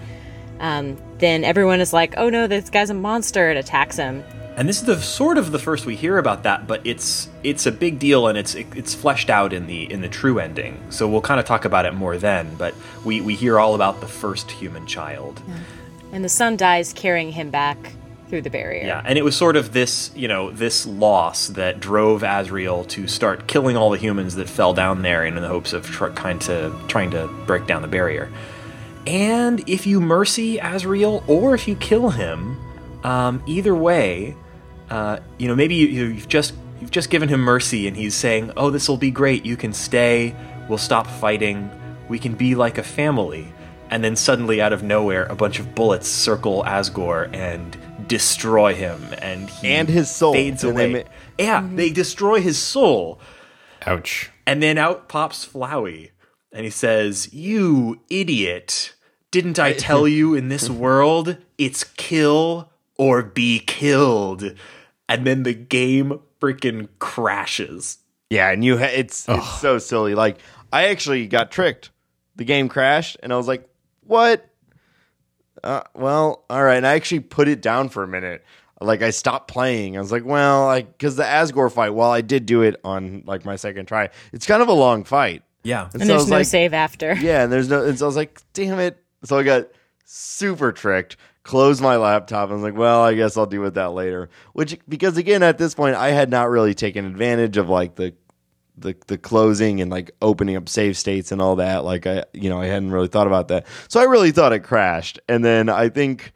Um, then everyone is like, "Oh no, this guy's a monster!" and attacks him. And this is the sort of the first we hear about that, but it's it's a big deal and it's it's fleshed out in the in the true ending. So we'll kind of talk about it more then. But we we hear all about the first human child. And the son dies carrying him back through the barrier. Yeah, and it was sort of this, you know, this loss that drove Asriel to start killing all the humans that fell down there in the hopes of tr- kind to trying to break down the barrier. And if you mercy Asriel or if you kill him, um, either way, uh, you know, maybe you, you've just you've just given him mercy, and he's saying, "Oh, this will be great. You can stay. We'll stop fighting. We can be like a family." And then suddenly, out of nowhere, a bunch of bullets circle Asgore and destroy him, and he And his soul. fades And they away. ma- yeah, they destroy his soul. Ouch. And then out pops Flowey, and he says, "You idiot! Didn't I tell you in this world it's kill or be killed?" And then the game freaking crashes. Yeah, and you ha- it's it's so silly. Like I actually got tricked. The game crashed, and I was like, "What?" Uh, well, all right. And I actually put it down for a minute. Like I stopped playing. I was like, "Well, like because the Asgore fight. While I did do it on like my second try, it's kind of a long fight." Yeah, And so there's no like- save after. Yeah, and there's no. And so I was like, "Damn it!" So I got super tricked. Closed my laptop. and I was like, "Well, I guess I'll deal with that later." Which because again, at this point, I had not really taken advantage of like the the the closing and like opening up save states and all that. Like I, you know, I hadn't really thought about that. So I really thought it crashed. And then I think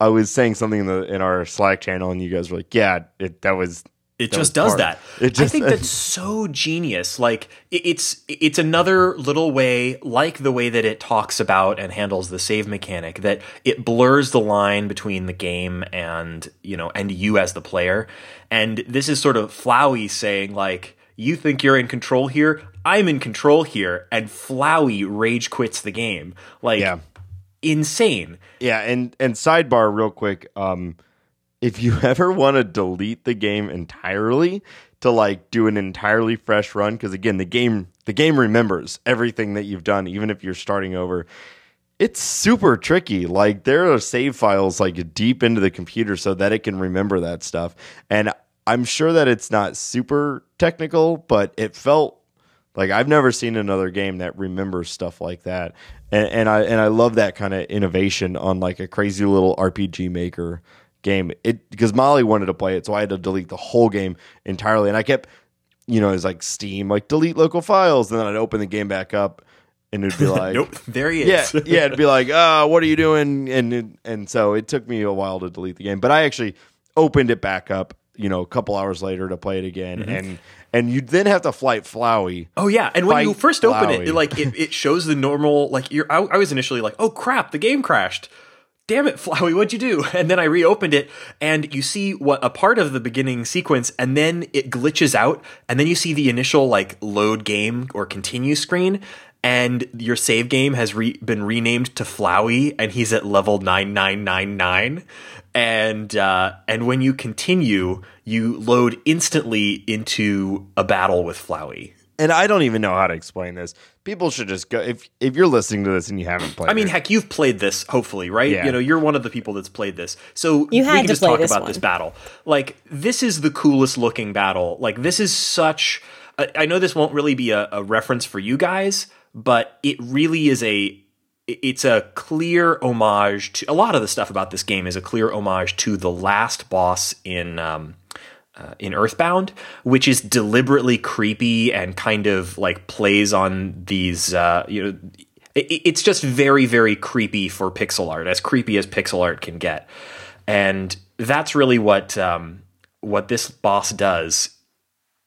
I was saying something in the in our Slack channel, and you guys were like, "Yeah, it, that was It just does part. that. It just- I think that's so genius. Like it's it's another little way, like the way that it talks about and handles the save mechanic, that it blurs the line between the game and you know and you as the player. And this is sort of Flowey saying like, "You think you're in control here? I'm in control here." And Flowey rage quits the game. Like Yeah. insane. Yeah, and and sidebar real quick, um if you ever want to delete the game entirely to like do an entirely fresh run because again, the game the game remembers everything that you've done even if you're starting over. It's super tricky. Like there are save files like deep into the computer so that it can remember that stuff. And I'm sure that it's not super technical, but it felt like I've never seen another game that remembers stuff like that, and, and I and I love that kind of innovation on like a crazy little RPG maker game. It because Molly wanted to play it, so I had to delete the whole game entirely, and I kept, you know, it's like Steam, like delete local files, and then I'd open the game back up, and it'd be like, nope, there he is. yeah, yeah, it'd be like, uh, what are you doing? And and so it took me a while to delete the game, but I actually opened it back up, you know, a couple hours later to play it again, and and you then have to flight Flowey. Oh yeah, and when you first open it, it, like it, it shows the normal. Like you're, I, I was initially like, oh crap, the game crashed. Damn it, Flowey, what'd you do? And then I reopened it, and you see what a part of the beginning sequence, and then it glitches out, and then you see the initial like load game or continue screen, and your save game has re- been renamed to Flowey, and he's at level nine nine nine nine, and uh, and when you continue, you load instantly into a battle with Flowey. And I don't even know how to explain this. People should just go if if you're listening to this and you haven't played. I mean, it, heck, you've played this, hopefully, right? Yeah. You know, you're one of the people that's played this. So You we had can to just play talk this about one. this battle. Like, this is the coolest looking battle. Like, this is such. I, I know this won't really be a, a reference for you guys, but it really is a. It's a clear homage to a lot of the stuff about this game is a clear homage to the last boss in um, uh, in Earthbound, which is deliberately creepy and kind of like plays on these, uh, you know, it, it's just very, very creepy for pixel art, as creepy as pixel art can get, and that's really what um, what this boss does.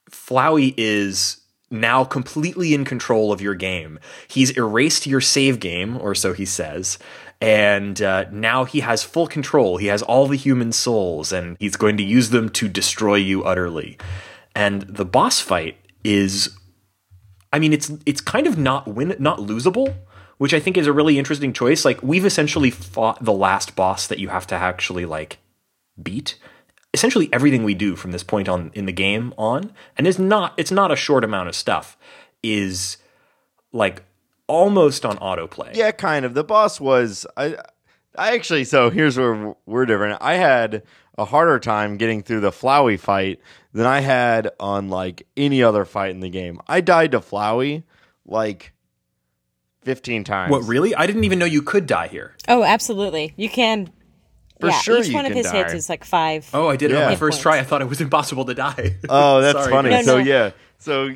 Flowey is now completely in control of your game. He's erased your save game, or so he says, and uh, now he has full control. He has all the human souls, and he's going to use them to destroy you utterly. And the boss fight is, I mean, it's it's kind of not win not losable, which I think is a really interesting choice. Like we've essentially fought the last boss that you have to actually like beat essentially everything we do from this point on in the game on and it's not it's not a short amount of stuff is like almost on autoplay yeah, kind of. The boss was I. I actually so here's where we're different. I had a harder time getting through the Flowey fight than I had on like any other fight in the game. I died to Flowey like fifteen times. what really i didn't even know you could die here Oh, absolutely. You can. For yeah, sure each you one of can his hits is like five. oh i did it on Yeah. my first points. try i thought it was impossible to die Oh, that's funny. No, so yeah, so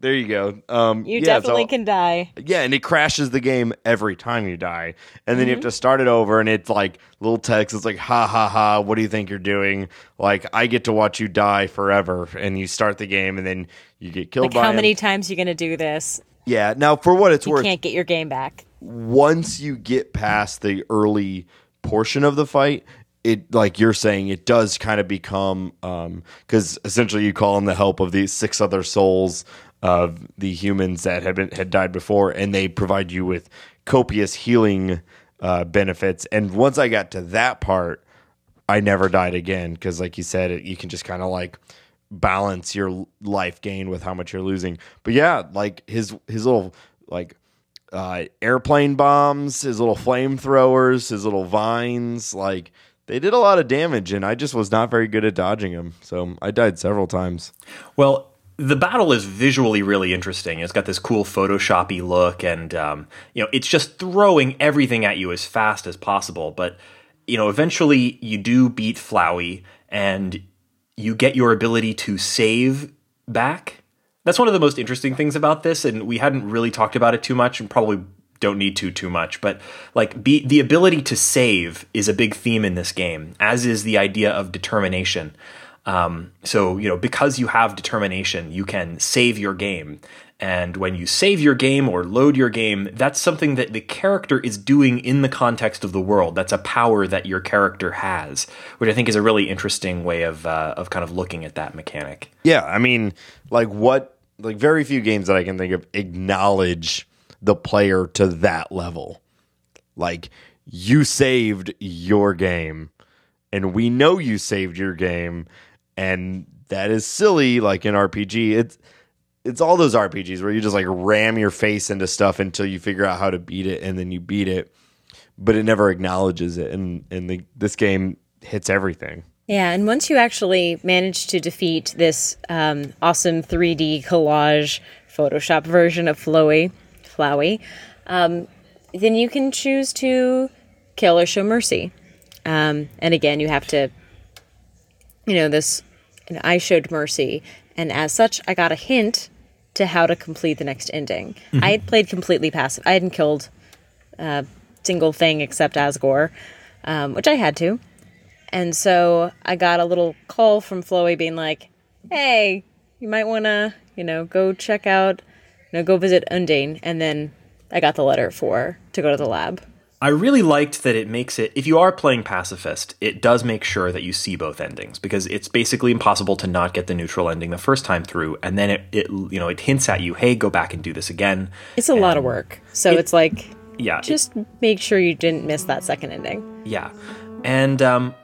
there you go. Um, You yeah, definitely so- can die. Yeah, and it crashes the game every time you die. And then you Mm-hmm. have to start it over and it's like little text, it's like, ha ha ha, what do you think you're doing? Like I get to watch you die forever and you start the game and then you get killed Like by how him. many times you gonna do this? Yeah. Now for what it's You worth, you can't get your game back. once you get past the early portion of the fight, it like you're saying, it does kind of become um because essentially you call in the help of these six other souls of the humans that had been had died before, and they provide you with copious healing uh, benefits. And once I got to that part, I never died again because, like you said, it, you can just kind of like balance your life gain with how much you're losing. But yeah, like his his little like uh, airplane bombs, his little flamethrowers, his little vines, like they did a lot of damage, and I just was not very good at dodging them. So I died several times. Well, the battle is visually really interesting. It's got this cool Photoshoppy look, and um, you know, it's just throwing everything at you as fast as possible. But you know, eventually you do beat Flowey, and you get your ability to save back. That's one of the most interesting things about this, and we hadn't really talked about it too much, and probably don't need to too much. But like, be, the ability to save is a big theme in this game, as is the idea of determination. Um, so, you know, because you have determination, you can save your game. And when you save your game or load your game, that's something that the character is doing in the context of the world. That's a power that your character has, which I think is a really interesting way of uh, of kind of looking at that mechanic. Yeah, I mean, like what? Like very few games that I can think of acknowledge the player to that level. Like you saved your game, and we know you saved your game, and that is silly. Like in RPG, it's it's all those RPGs where you just like ram your face into stuff until you figure out how to beat it, and then you beat it, but it never acknowledges it. And and the, this game hits everything. Yeah, and once you actually manage to defeat this um, awesome 3D collage Photoshop version of Flowey, Flowey, um, then you can choose to kill or show mercy. Um, and again, you have to, you know, this. And I showed mercy, and as such, I got a hint to how to complete the next ending. I had played completely passive. I hadn't killed a single thing except Asgore, um, which I had to. And so I got a little call from Flowey being like, hey, you might want to, you know, go check out, you know, go visit Undyne. And then I got the letter for to go to the lab. I really liked that it makes it, if you are playing pacifist, it does make sure that you see both endings because it's basically impossible to not get the neutral ending the first time through. And then it, it you know, it hints at you, hey, go back and do this again. It's a lot of work. So It- it's like, Yeah. it- just make sure you didn't miss that second ending. Yeah. And um,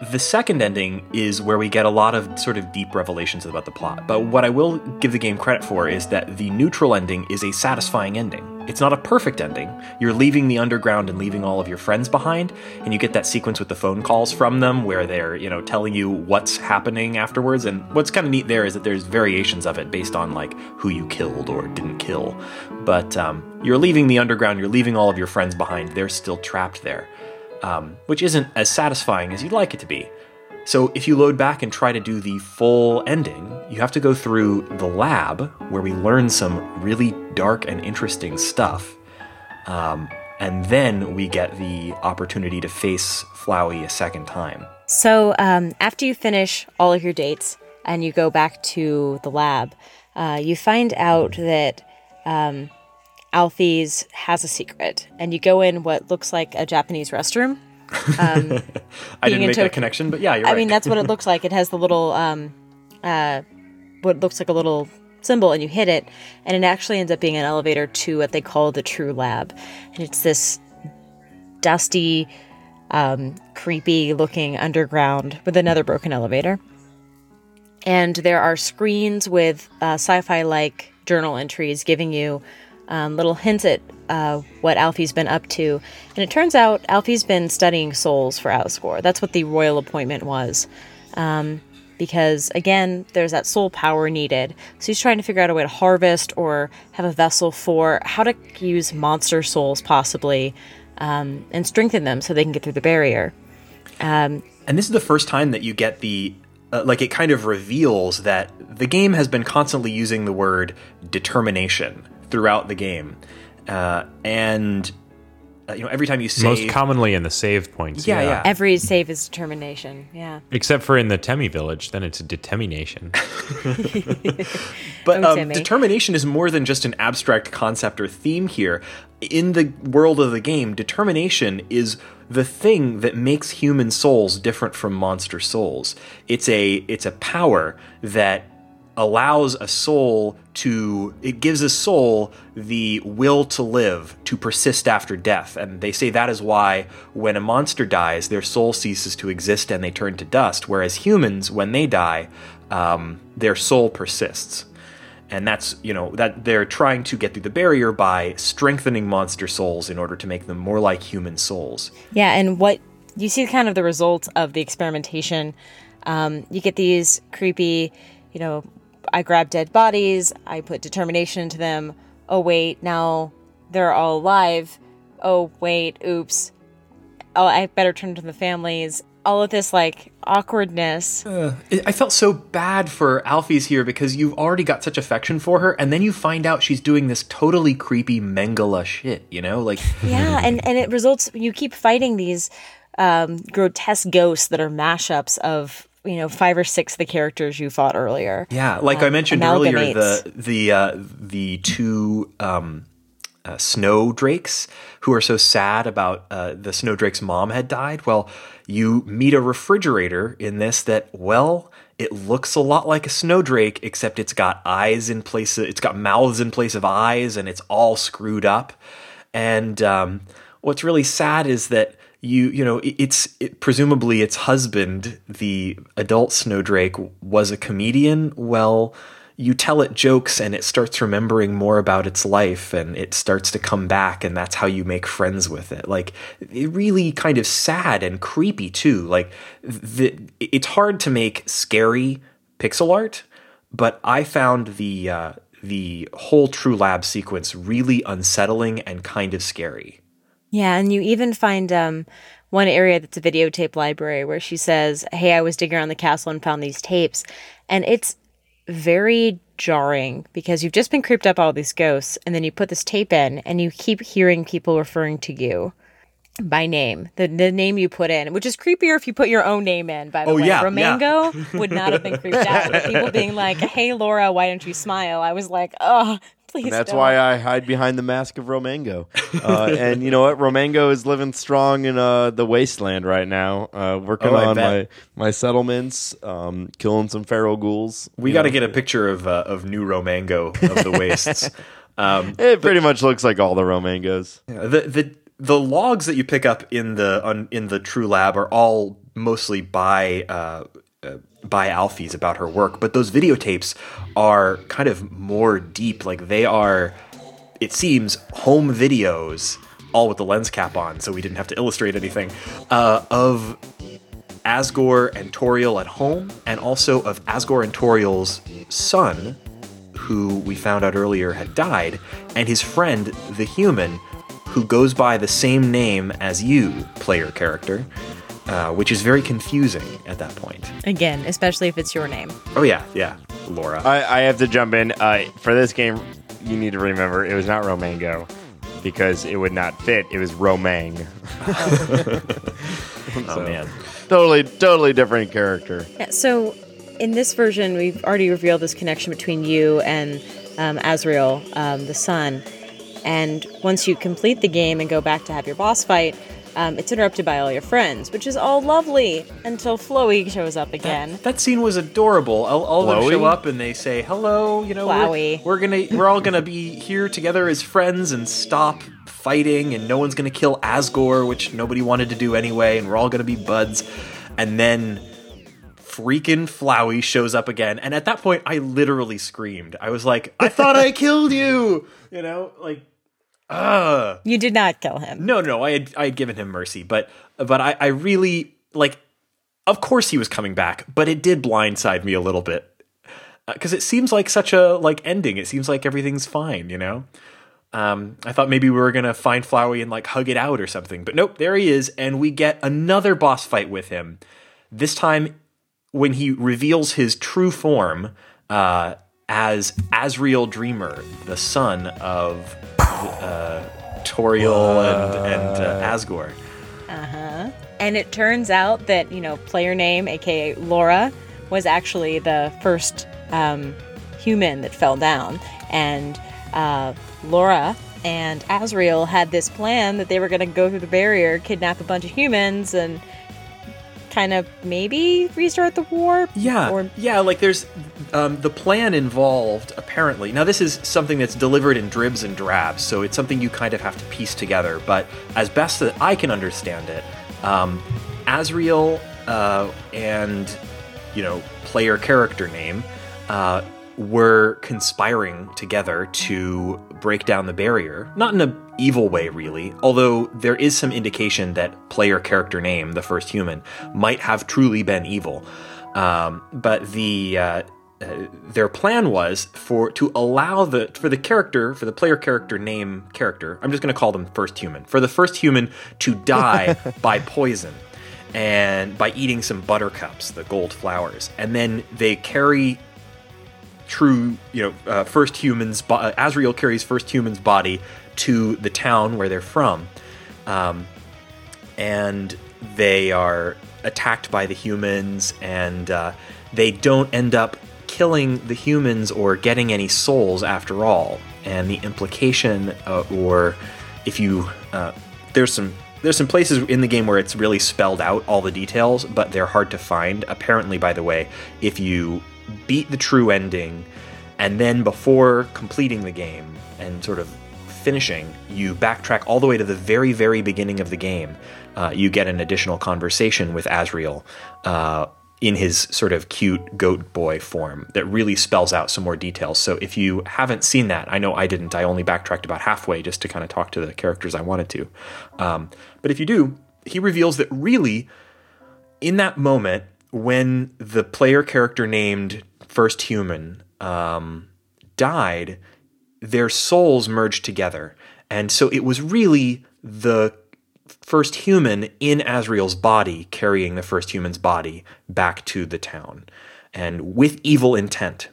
the second ending is where we get a lot of sort of deep revelations about the plot. But what I will give the game credit for is that the neutral ending is a satisfying ending. It's not a perfect ending. You're leaving the underground and leaving all of your friends behind, and you get that sequence with the phone calls from them where they're, you know, telling you what's happening afterwards. And what's kind of neat there is that there's variations of it based on like who you killed or didn't kill. But um, you're leaving the underground, you're leaving all of your friends behind. They're still trapped there um, which isn't as satisfying as you'd like it to be. So, if you load back and try to do the full ending, you have to go through the lab where we learn some really dark and interesting stuff. Um, and then we get the opportunity to face Flowey a second time. So um, after you finish all of your dates and you go back to the lab, uh, you find out that um, Alphys has a secret, and you go in what looks like a Japanese restroom. I Being didn't make into- that connection, but yeah, you're I right. mean, that's what it looks like. It has the little, um, uh, what looks like a little symbol, and you hit it, and it actually ends up being an elevator to what they call the True Lab, and it's this dusty, um, creepy-looking underground with another broken elevator. And there are screens with uh, sci-fi-like journal entries giving you um, little hints at uh, what Alphys been up to. And it turns out Alphys been studying souls for Asgore. That's what the royal appointment was. Um, because, again, there's that soul power needed. So he's trying to figure out a way to harvest or have a vessel for how to use monster souls, possibly, um, and strengthen them so they can get through the barrier. And this is the first time that you get the uh, like it kind of reveals that the game has been constantly using the word determination throughout the game, uh, and uh, you know every time you save, Most commonly in the save points. Yeah, yeah. Every save is determination. Yeah. Except for in the Temmie village, then it's a determination. But um, determination is more than just an abstract concept or theme here. In the world of the game, determination is the thing that makes human souls different from monster souls. It's a it's a power that allows a soul to it gives a soul the will to live to persist after death. And they say that is why when a monster dies their soul ceases to exist and they turn to dust whereas humans when they die um, their soul persists. And that's you know that they're trying to get through the barrier by strengthening monster souls in order to make them more like human souls. Yeah, and what you see kind of the results of the experimentation. Um, you get these creepy, you know, I grab dead bodies, I put determination into them. Oh, wait, now they're all alive. Oh, wait, oops. Oh, I better turn to the families. All of this, like, awkwardness. I I felt so bad for Alphys here because you've already got such affection for her, and then you find out she's doing this totally creepy Mengele shit, you know? Like, Yeah, and, and it results, you keep fighting these um, grotesque ghosts that are mashups of you know five or six of the characters you fought earlier. Yeah, like I mentioned earlier, the the uh, the two um, uh, snow drakes who are so sad about uh, the snow drake's mom had died. Well, you meet a refrigerator in this that well. It looks a lot like a snow drake, except it's got eyes in place. Of, it's got mouths in place of eyes, and it's all screwed up. And um, what's really sad is that you you know it- it's it, presumably its husband, the adult snowdrake was a comedian. Well, you tell it jokes and it starts remembering more about its life and it starts to come back and that's how you make friends with it. Like it really kind of sad and creepy too. Like the, it's hard to make scary pixel art but i found the uh, the whole true lab sequence really unsettling and kind of scary Yeah, and you even find um, one area that's a videotape library where she says, "Hey, I was digging around the castle and found these tapes," and it's very jarring because you've just been creeped up all these ghosts, and then you put this tape in, and you keep hearing people referring to you by name, the the name you put in, which is creepier if you put your own name in. By the Oh, way, yeah, yeah. Would not have been creeped out. with People being like, "Hey, Laura, why don't you smile?" I was like, "Oh, please." And that's don't." why I hide behind the mask of Romango. Uh, and you know what? Romango is living strong in uh, the wasteland right now, uh, working Oh, on my, bet. my settlements, um, killing some feral ghouls. we got to get a picture of uh, of new romango of the wastes um, It pretty much looks like all the Romangos. the the the logs that you pick up in the on, in the True Lab are all mostly by uh, uh, by Alphys about her work, but those videotapes are kind of more deep. Like they are, it seems, home videos, all with the lens cap on, so we didn't have to illustrate anything uh, of Asgore and Toriel at home, and also of Asgore and Toriel's son, who we found out earlier had died, and his friend, the human, who goes by the same name as you, player character, uh, which is very confusing at that point. Again, especially if it's your name. Oh, yeah, yeah, Laura. I, I have to jump in. Uh, for this game, you need to remember it was not Romango because it would not fit. It was Romang. oh, man. Totally, totally different character. Yeah, so in this version, we've already revealed this connection between you and um, Asriel, um, the sun. And once you complete the game and go back to have your boss fight, um, it's interrupted by all your friends, which is all lovely until Flowey shows up again. That scene was adorable. All, all of them show up and they say, "Hello, you know, we're, we're gonna, we're all gonna be here together as friends and stop fighting, and no one's gonna kill Asgore, which nobody wanted to do anyway, and we're all gonna be buds." And then freaking Flowey shows up again, and at that point, I literally screamed. I was like, "I thought I killed you," you know, like, ugh. You did not kill him. No, no, I had I had given him mercy, but but I, I really like. Of course, he was coming back, but it did blindside me a little bit because it seems like such a like ending. It seems like everything's fine, you know. Um, I thought maybe we were gonna find Flowey and like hug it out or something, but nope, there he is, and we get another boss fight with him. This time, when he reveals his true form uh, as Asriel Dreemurr, the son of uh, Toriel and, and uh, Asgore. And it turns out that, you know, player name, aka Laura, was actually the first um, human that fell down. And uh, Laura and Asriel had this plan that they were going to go through the barrier, kidnap a bunch of humans, and kind of maybe restart the war. Yeah, Or yeah. Like there's um, the plan involved. Apparently, now this is something that's delivered in dribs and drabs, so it's something you kind of have to piece together. But as best that I can understand it, um, Asriel uh, and you know player character name uh, were conspiring together to break down the barrier. Not in a evil way, really. Although there is some indication that player character name, the first human, might have truly been evil. Um, but the uh, uh, their plan was for to allow the for the character for the player character name character. I'm just going to call them first human for the first human to die by poison and by eating some buttercups, the gold flowers, and then they carry true, you know, uh, first humans. Bo- uh, Asriel carries first human's body to the town where they're from, um, and they are attacked by the humans, and uh, they don't end up killing the humans or getting any souls after all. And the implication, uh, or if you, uh, there's some there's some places in the game where it's really spelled out all the details, but they're hard to find. Apparently, by the way, if you beat the true ending, and then before completing the game and sort of finishing, you backtrack all the way to the very, very beginning of the game. Uh, you get an additional conversation with Asriel uh, in his sort of cute goat boy form that really spells out some more details. So if you haven't seen that, I know I didn't. I only backtracked about halfway just to kind of talk to the characters I wanted to. Um, but if you do, he reveals that really, in that moment when the player character named First Human um, died, their souls merged together. And so it was really the first human in Asriel's body carrying the first human's body back to the town. And with evil intent.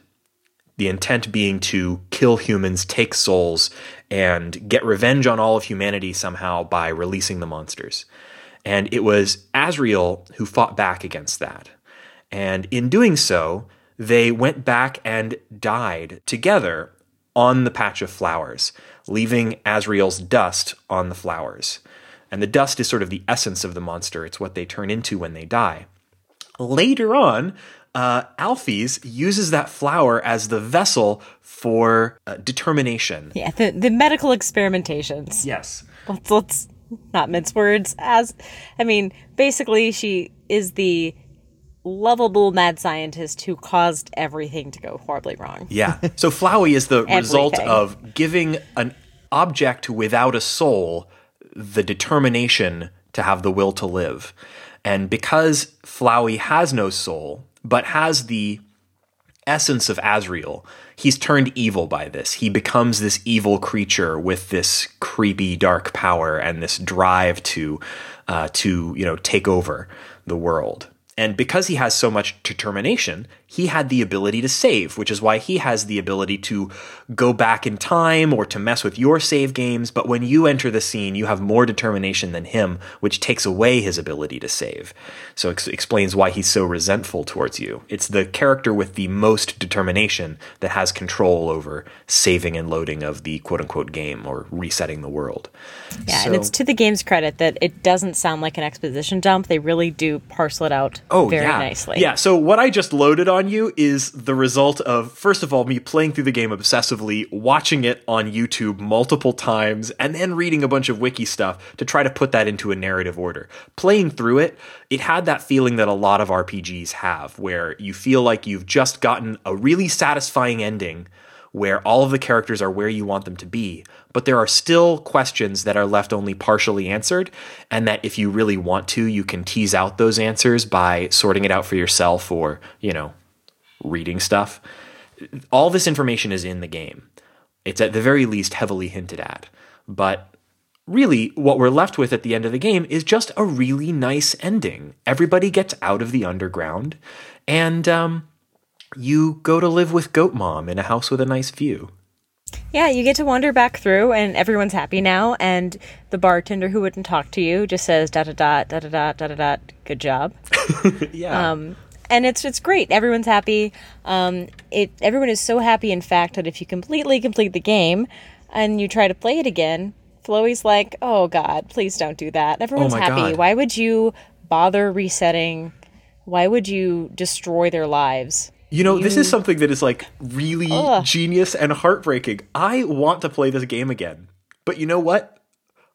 The intent being to kill humans, take souls, and get revenge on all of humanity somehow by releasing the monsters. And it was Asriel who fought back against that. And in doing so, they went back and died together on the patch of flowers, leaving Asriel's dust on the flowers. And the dust is sort of the essence of the monster, it's what they turn into when they die. Later on, uh, Alphys uses that flower as the vessel for uh, determination. Yeah, the, the medical experimentations. Yes. Let's, let's not mince words. As I mean, basically, she is the lovable mad scientist who caused everything to go horribly wrong. Yeah. So Flowey is the result of giving an object without a soul the determination to have the will to live. And because Flowey has no soul, but has the essence of Asriel, he's turned evil by this. He becomes this evil creature with this creepy dark power and this drive to uh, to you know take over the world. And because he has so much determination, he had the ability to save, which is why he has the ability to go back in time or to mess with your save games. But when you enter the scene, you have more determination than him, which takes away his ability to save. So it explains why he's so resentful towards you. It's the character with the most determination that has control over saving and loading of the quote unquote game or resetting the world. Yeah, So- and it's to the game's credit that it doesn't sound like an exposition dump. They really do parcel it out Oh, very yeah. nicely. Yeah, so what I just loaded on you is the result of, first of all, me playing through the game obsessively, watching it on YouTube multiple times, and then reading a bunch of wiki stuff to try to put that into a narrative order. Playing through it, it had that feeling that a lot of RPGs have, where you feel like you've just gotten a really satisfying ending where all of the characters are where you want them to be, but there are still questions that are left only partially answered, and that if you really want to, you can tease out those answers by sorting it out for yourself or, you know, reading stuff. All this information is in the game. It's at the very least heavily hinted at. But really, what we're left with at the end of the game is just a really nice ending. Everybody gets out of the underground, and um, you go to live with Goat Mom in a house with a nice view. Yeah, you get to wander back through, and everyone's happy now. And the bartender who wouldn't talk to you just says, da da da da da da da. Good job." yeah. Um, and it's it's great. Everyone's happy. Um, it everyone is so happy, in fact, that if you completely complete the game and you try to play it again, Flowey's like, "Oh God, please don't do that." Everyone's my happy. God. Why would you bother resetting? Why would you destroy their lives? You know, this is something that is like really Ugh. genius and heartbreaking. I want to play this game again. But you know what?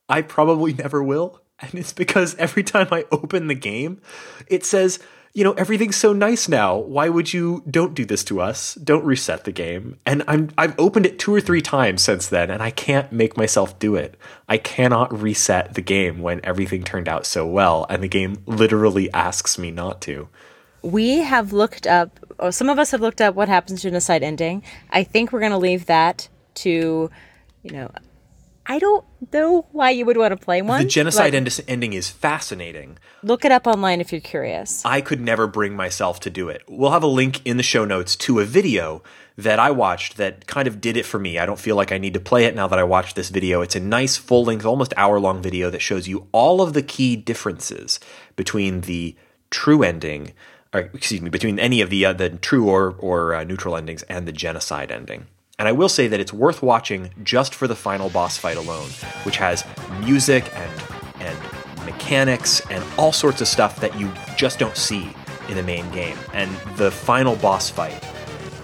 I probably never will. And it's because every time I open the game, it says, you know, everything's so nice now. Why would you don't do this to us? Don't reset the game. And I'm I've opened it two or three times since then and I can't make myself do it. I cannot reset the game when everything turned out so well and the game literally asks me not to. We have looked up, or some of us have looked up what happens to genocide ending. I think we're going to leave that to, you know, I don't know why you would want to play one. The genocide end- ending is fascinating. Look it up online if you're curious. I could never bring myself to do it. We'll have a link in the show notes to a video that I watched that kind of did it for me. I don't feel like I need to play it now that I watched this video. It's a nice full length, almost hour long video that shows you all of the key differences between the true ending, or excuse me, between any of the uh, the true or or uh, neutral endings and the genocide ending. And I will say that it's worth watching just for the final boss fight alone, which has music and and mechanics and all sorts of stuff that you just don't see in the main game. And the final boss fight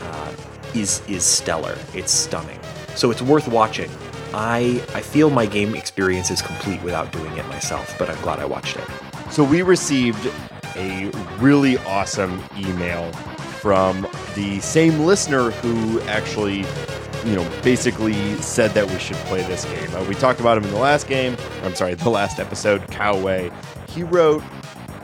uh, is is stellar. It's stunning. So it's worth watching. I I feel my game experience is complete without doing it myself, but I'm glad I watched it. So we received a really awesome email from the same listener who actually, you know, basically said that we should play this game. Uh, we talked about him in the last game. I'm sorry, the last episode, Cowway. He wrote.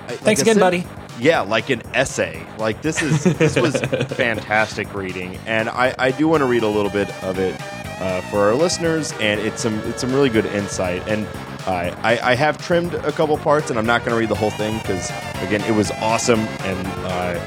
Like Thanks again, sim- buddy. Yeah, like an essay. Like this is this was fantastic reading, and I, I do want to read a little bit of it uh, for our listeners, and it's some it's some really good insight. And I I, I have trimmed a couple parts, and I'm not going to read the whole thing because again, it was awesome, and uh,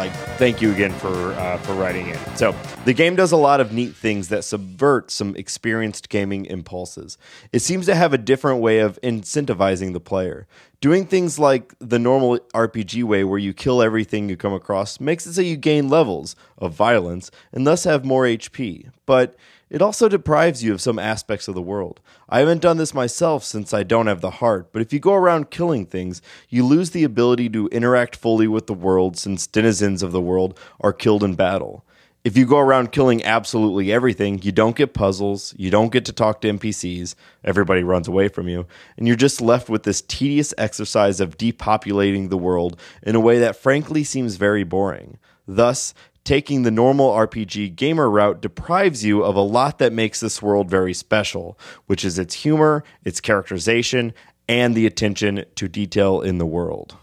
like thank you again for uh, for writing it. So the game does a lot of neat things that subvert some experienced gaming impulses. It seems to have a different way of incentivizing the player. Doing things like the normal RPG way, where you kill everything you come across, makes it so you gain levels of violence and thus have more HP. But it also deprives you of some aspects of the world. I haven't done this myself since I don't have the heart, but if you go around killing things, you lose the ability to interact fully with the world since denizens of the world are killed in battle. If you go around killing absolutely everything, you don't get puzzles, you don't get to talk to NPCs, everybody runs away from you, and you're just left with this tedious exercise of depopulating the world in a way that frankly seems very boring. Thus, taking the normal RPG gamer route deprives you of a lot that makes this world very special, which is its humor, its characterization, and the attention to detail in the world.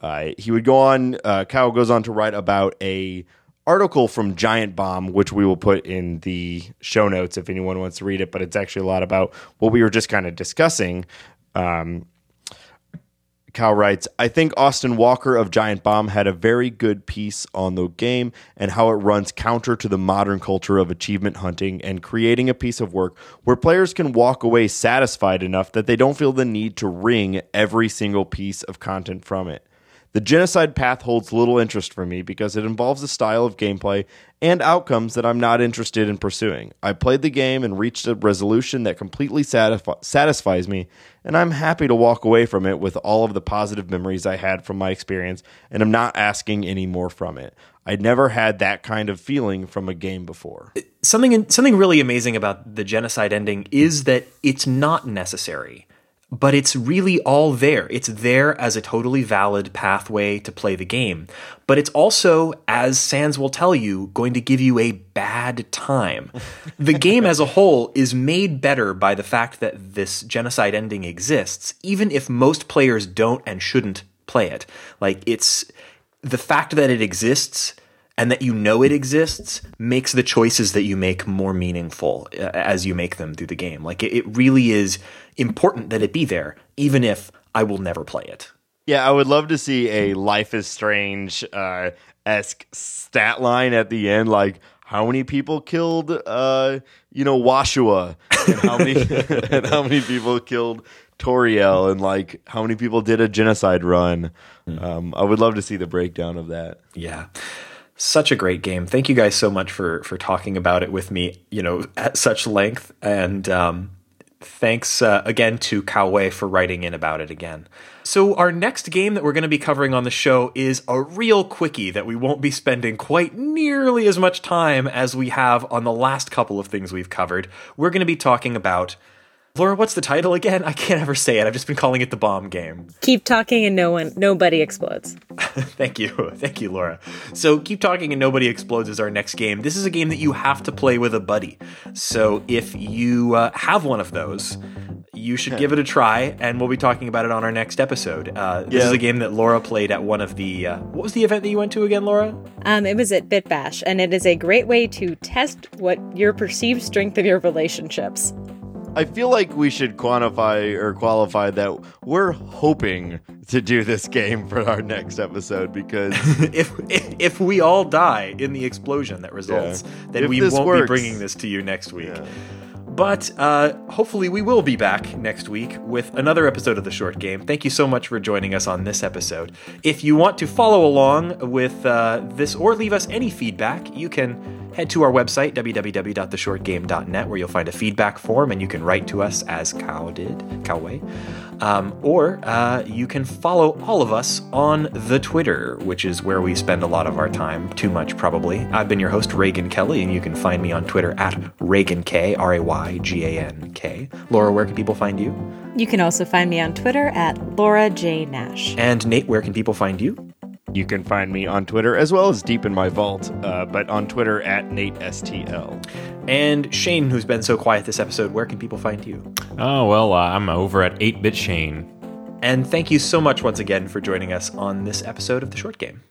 Uh, he would go on. Uh, Kyle goes on to write about a article from Giant Bomb, which we will put in the show notes if anyone wants to read it. But it's actually a lot about what we were just kind of discussing. Um, Kyle writes, I think Austin Walker of Giant Bomb had a very good piece on the game and how it runs counter to the modern culture of achievement hunting and creating a piece of work where players can walk away satisfied enough that they don't feel the need to wring every single piece of content from it. The genocide path holds little interest for me because it involves a style of gameplay and outcomes that I'm not interested in pursuing. I played the game and reached a resolution that completely satisfi- satisfies me, and I'm happy to walk away from it with all of the positive memories I had from my experience, and I'm not asking any more from it. I'd never had that kind of feeling from a game before. something something really amazing about the genocide ending is that it's not necessary but it's really all there. It's there as a totally valid pathway to play the game. But it's also as sans will tell you going to give you a bad time. The game as a whole is made better by the fact that this genocide ending exists even if most players don't and shouldn't play it. Like it's the fact that it exists and that you know it exists makes the choices that you make more meaningful uh, as you make them through the game. Like it, it really is important that it be there, even if I will never play it. Yeah, I would love to see a Life is Strange uh, esque stat line at the end, like how many people killed, uh, you know, Washua, and how many and how many people killed Toriel, and like how many people did a genocide run. Um, I would love to see the breakdown of that. Yeah. Such a great game. Thank you guys so much for for talking about it with me, you know, at such length. And um, thanks uh, again to Cowway for writing in about it again. So, our next game that we're going to be covering on the show is a real quickie that we won't be spending quite nearly as much time as we have on the last couple of things we've covered. We're going to be talking about. Laura, what's the title again? I can't ever say it. I've just been calling it the bomb game. Keep talking and no one, nobody explodes. Thank you. Thank you, Laura. So, Keep Talking and Nobody Explodes is our next game. This is a game that you have to play with a buddy. So, if you uh, have one of those, you should give it a try, and we'll be talking about it on our next episode. Uh, this Yeah. is a game that Laura played at one of the. Uh, what was the event that you went to again, Laura? Um, it was at Bitbash, and it is a great way to test what your perceived strength of your relationships. I feel like we should quantify or qualify that we're hoping to do this game for our next episode because if, if if we all die in the explosion that results, then If we won't works. be bringing this to you next week. But uh, hopefully, we will be back next week with another episode of The Short Game. Thank you so much for joining us on this episode. If you want to follow along with uh, this or leave us any feedback, you can head to our website, www.theshortgame.net, where you'll find a feedback form and you can write to us as Cow did, Cowway. Um, or uh, you can follow all of us on the Twitter, which is where we spend a lot of our time, too much probably. I've been your host, Reagan Kelly, and you can find me on Twitter at Reagan K, R A Y G A N K. Laura, where can people find you? You can also find me on Twitter at Laura J. Nash. And Nate, where can people find you? You can find me on Twitter as well as deep in my vault, uh, but on Twitter at NateSTL. And Shane, who's been so quiet this episode, where can people find you? Oh, well, uh, I'm over at 8 Bit Shane. And thank you so much once again for joining us on this episode of The Short Game.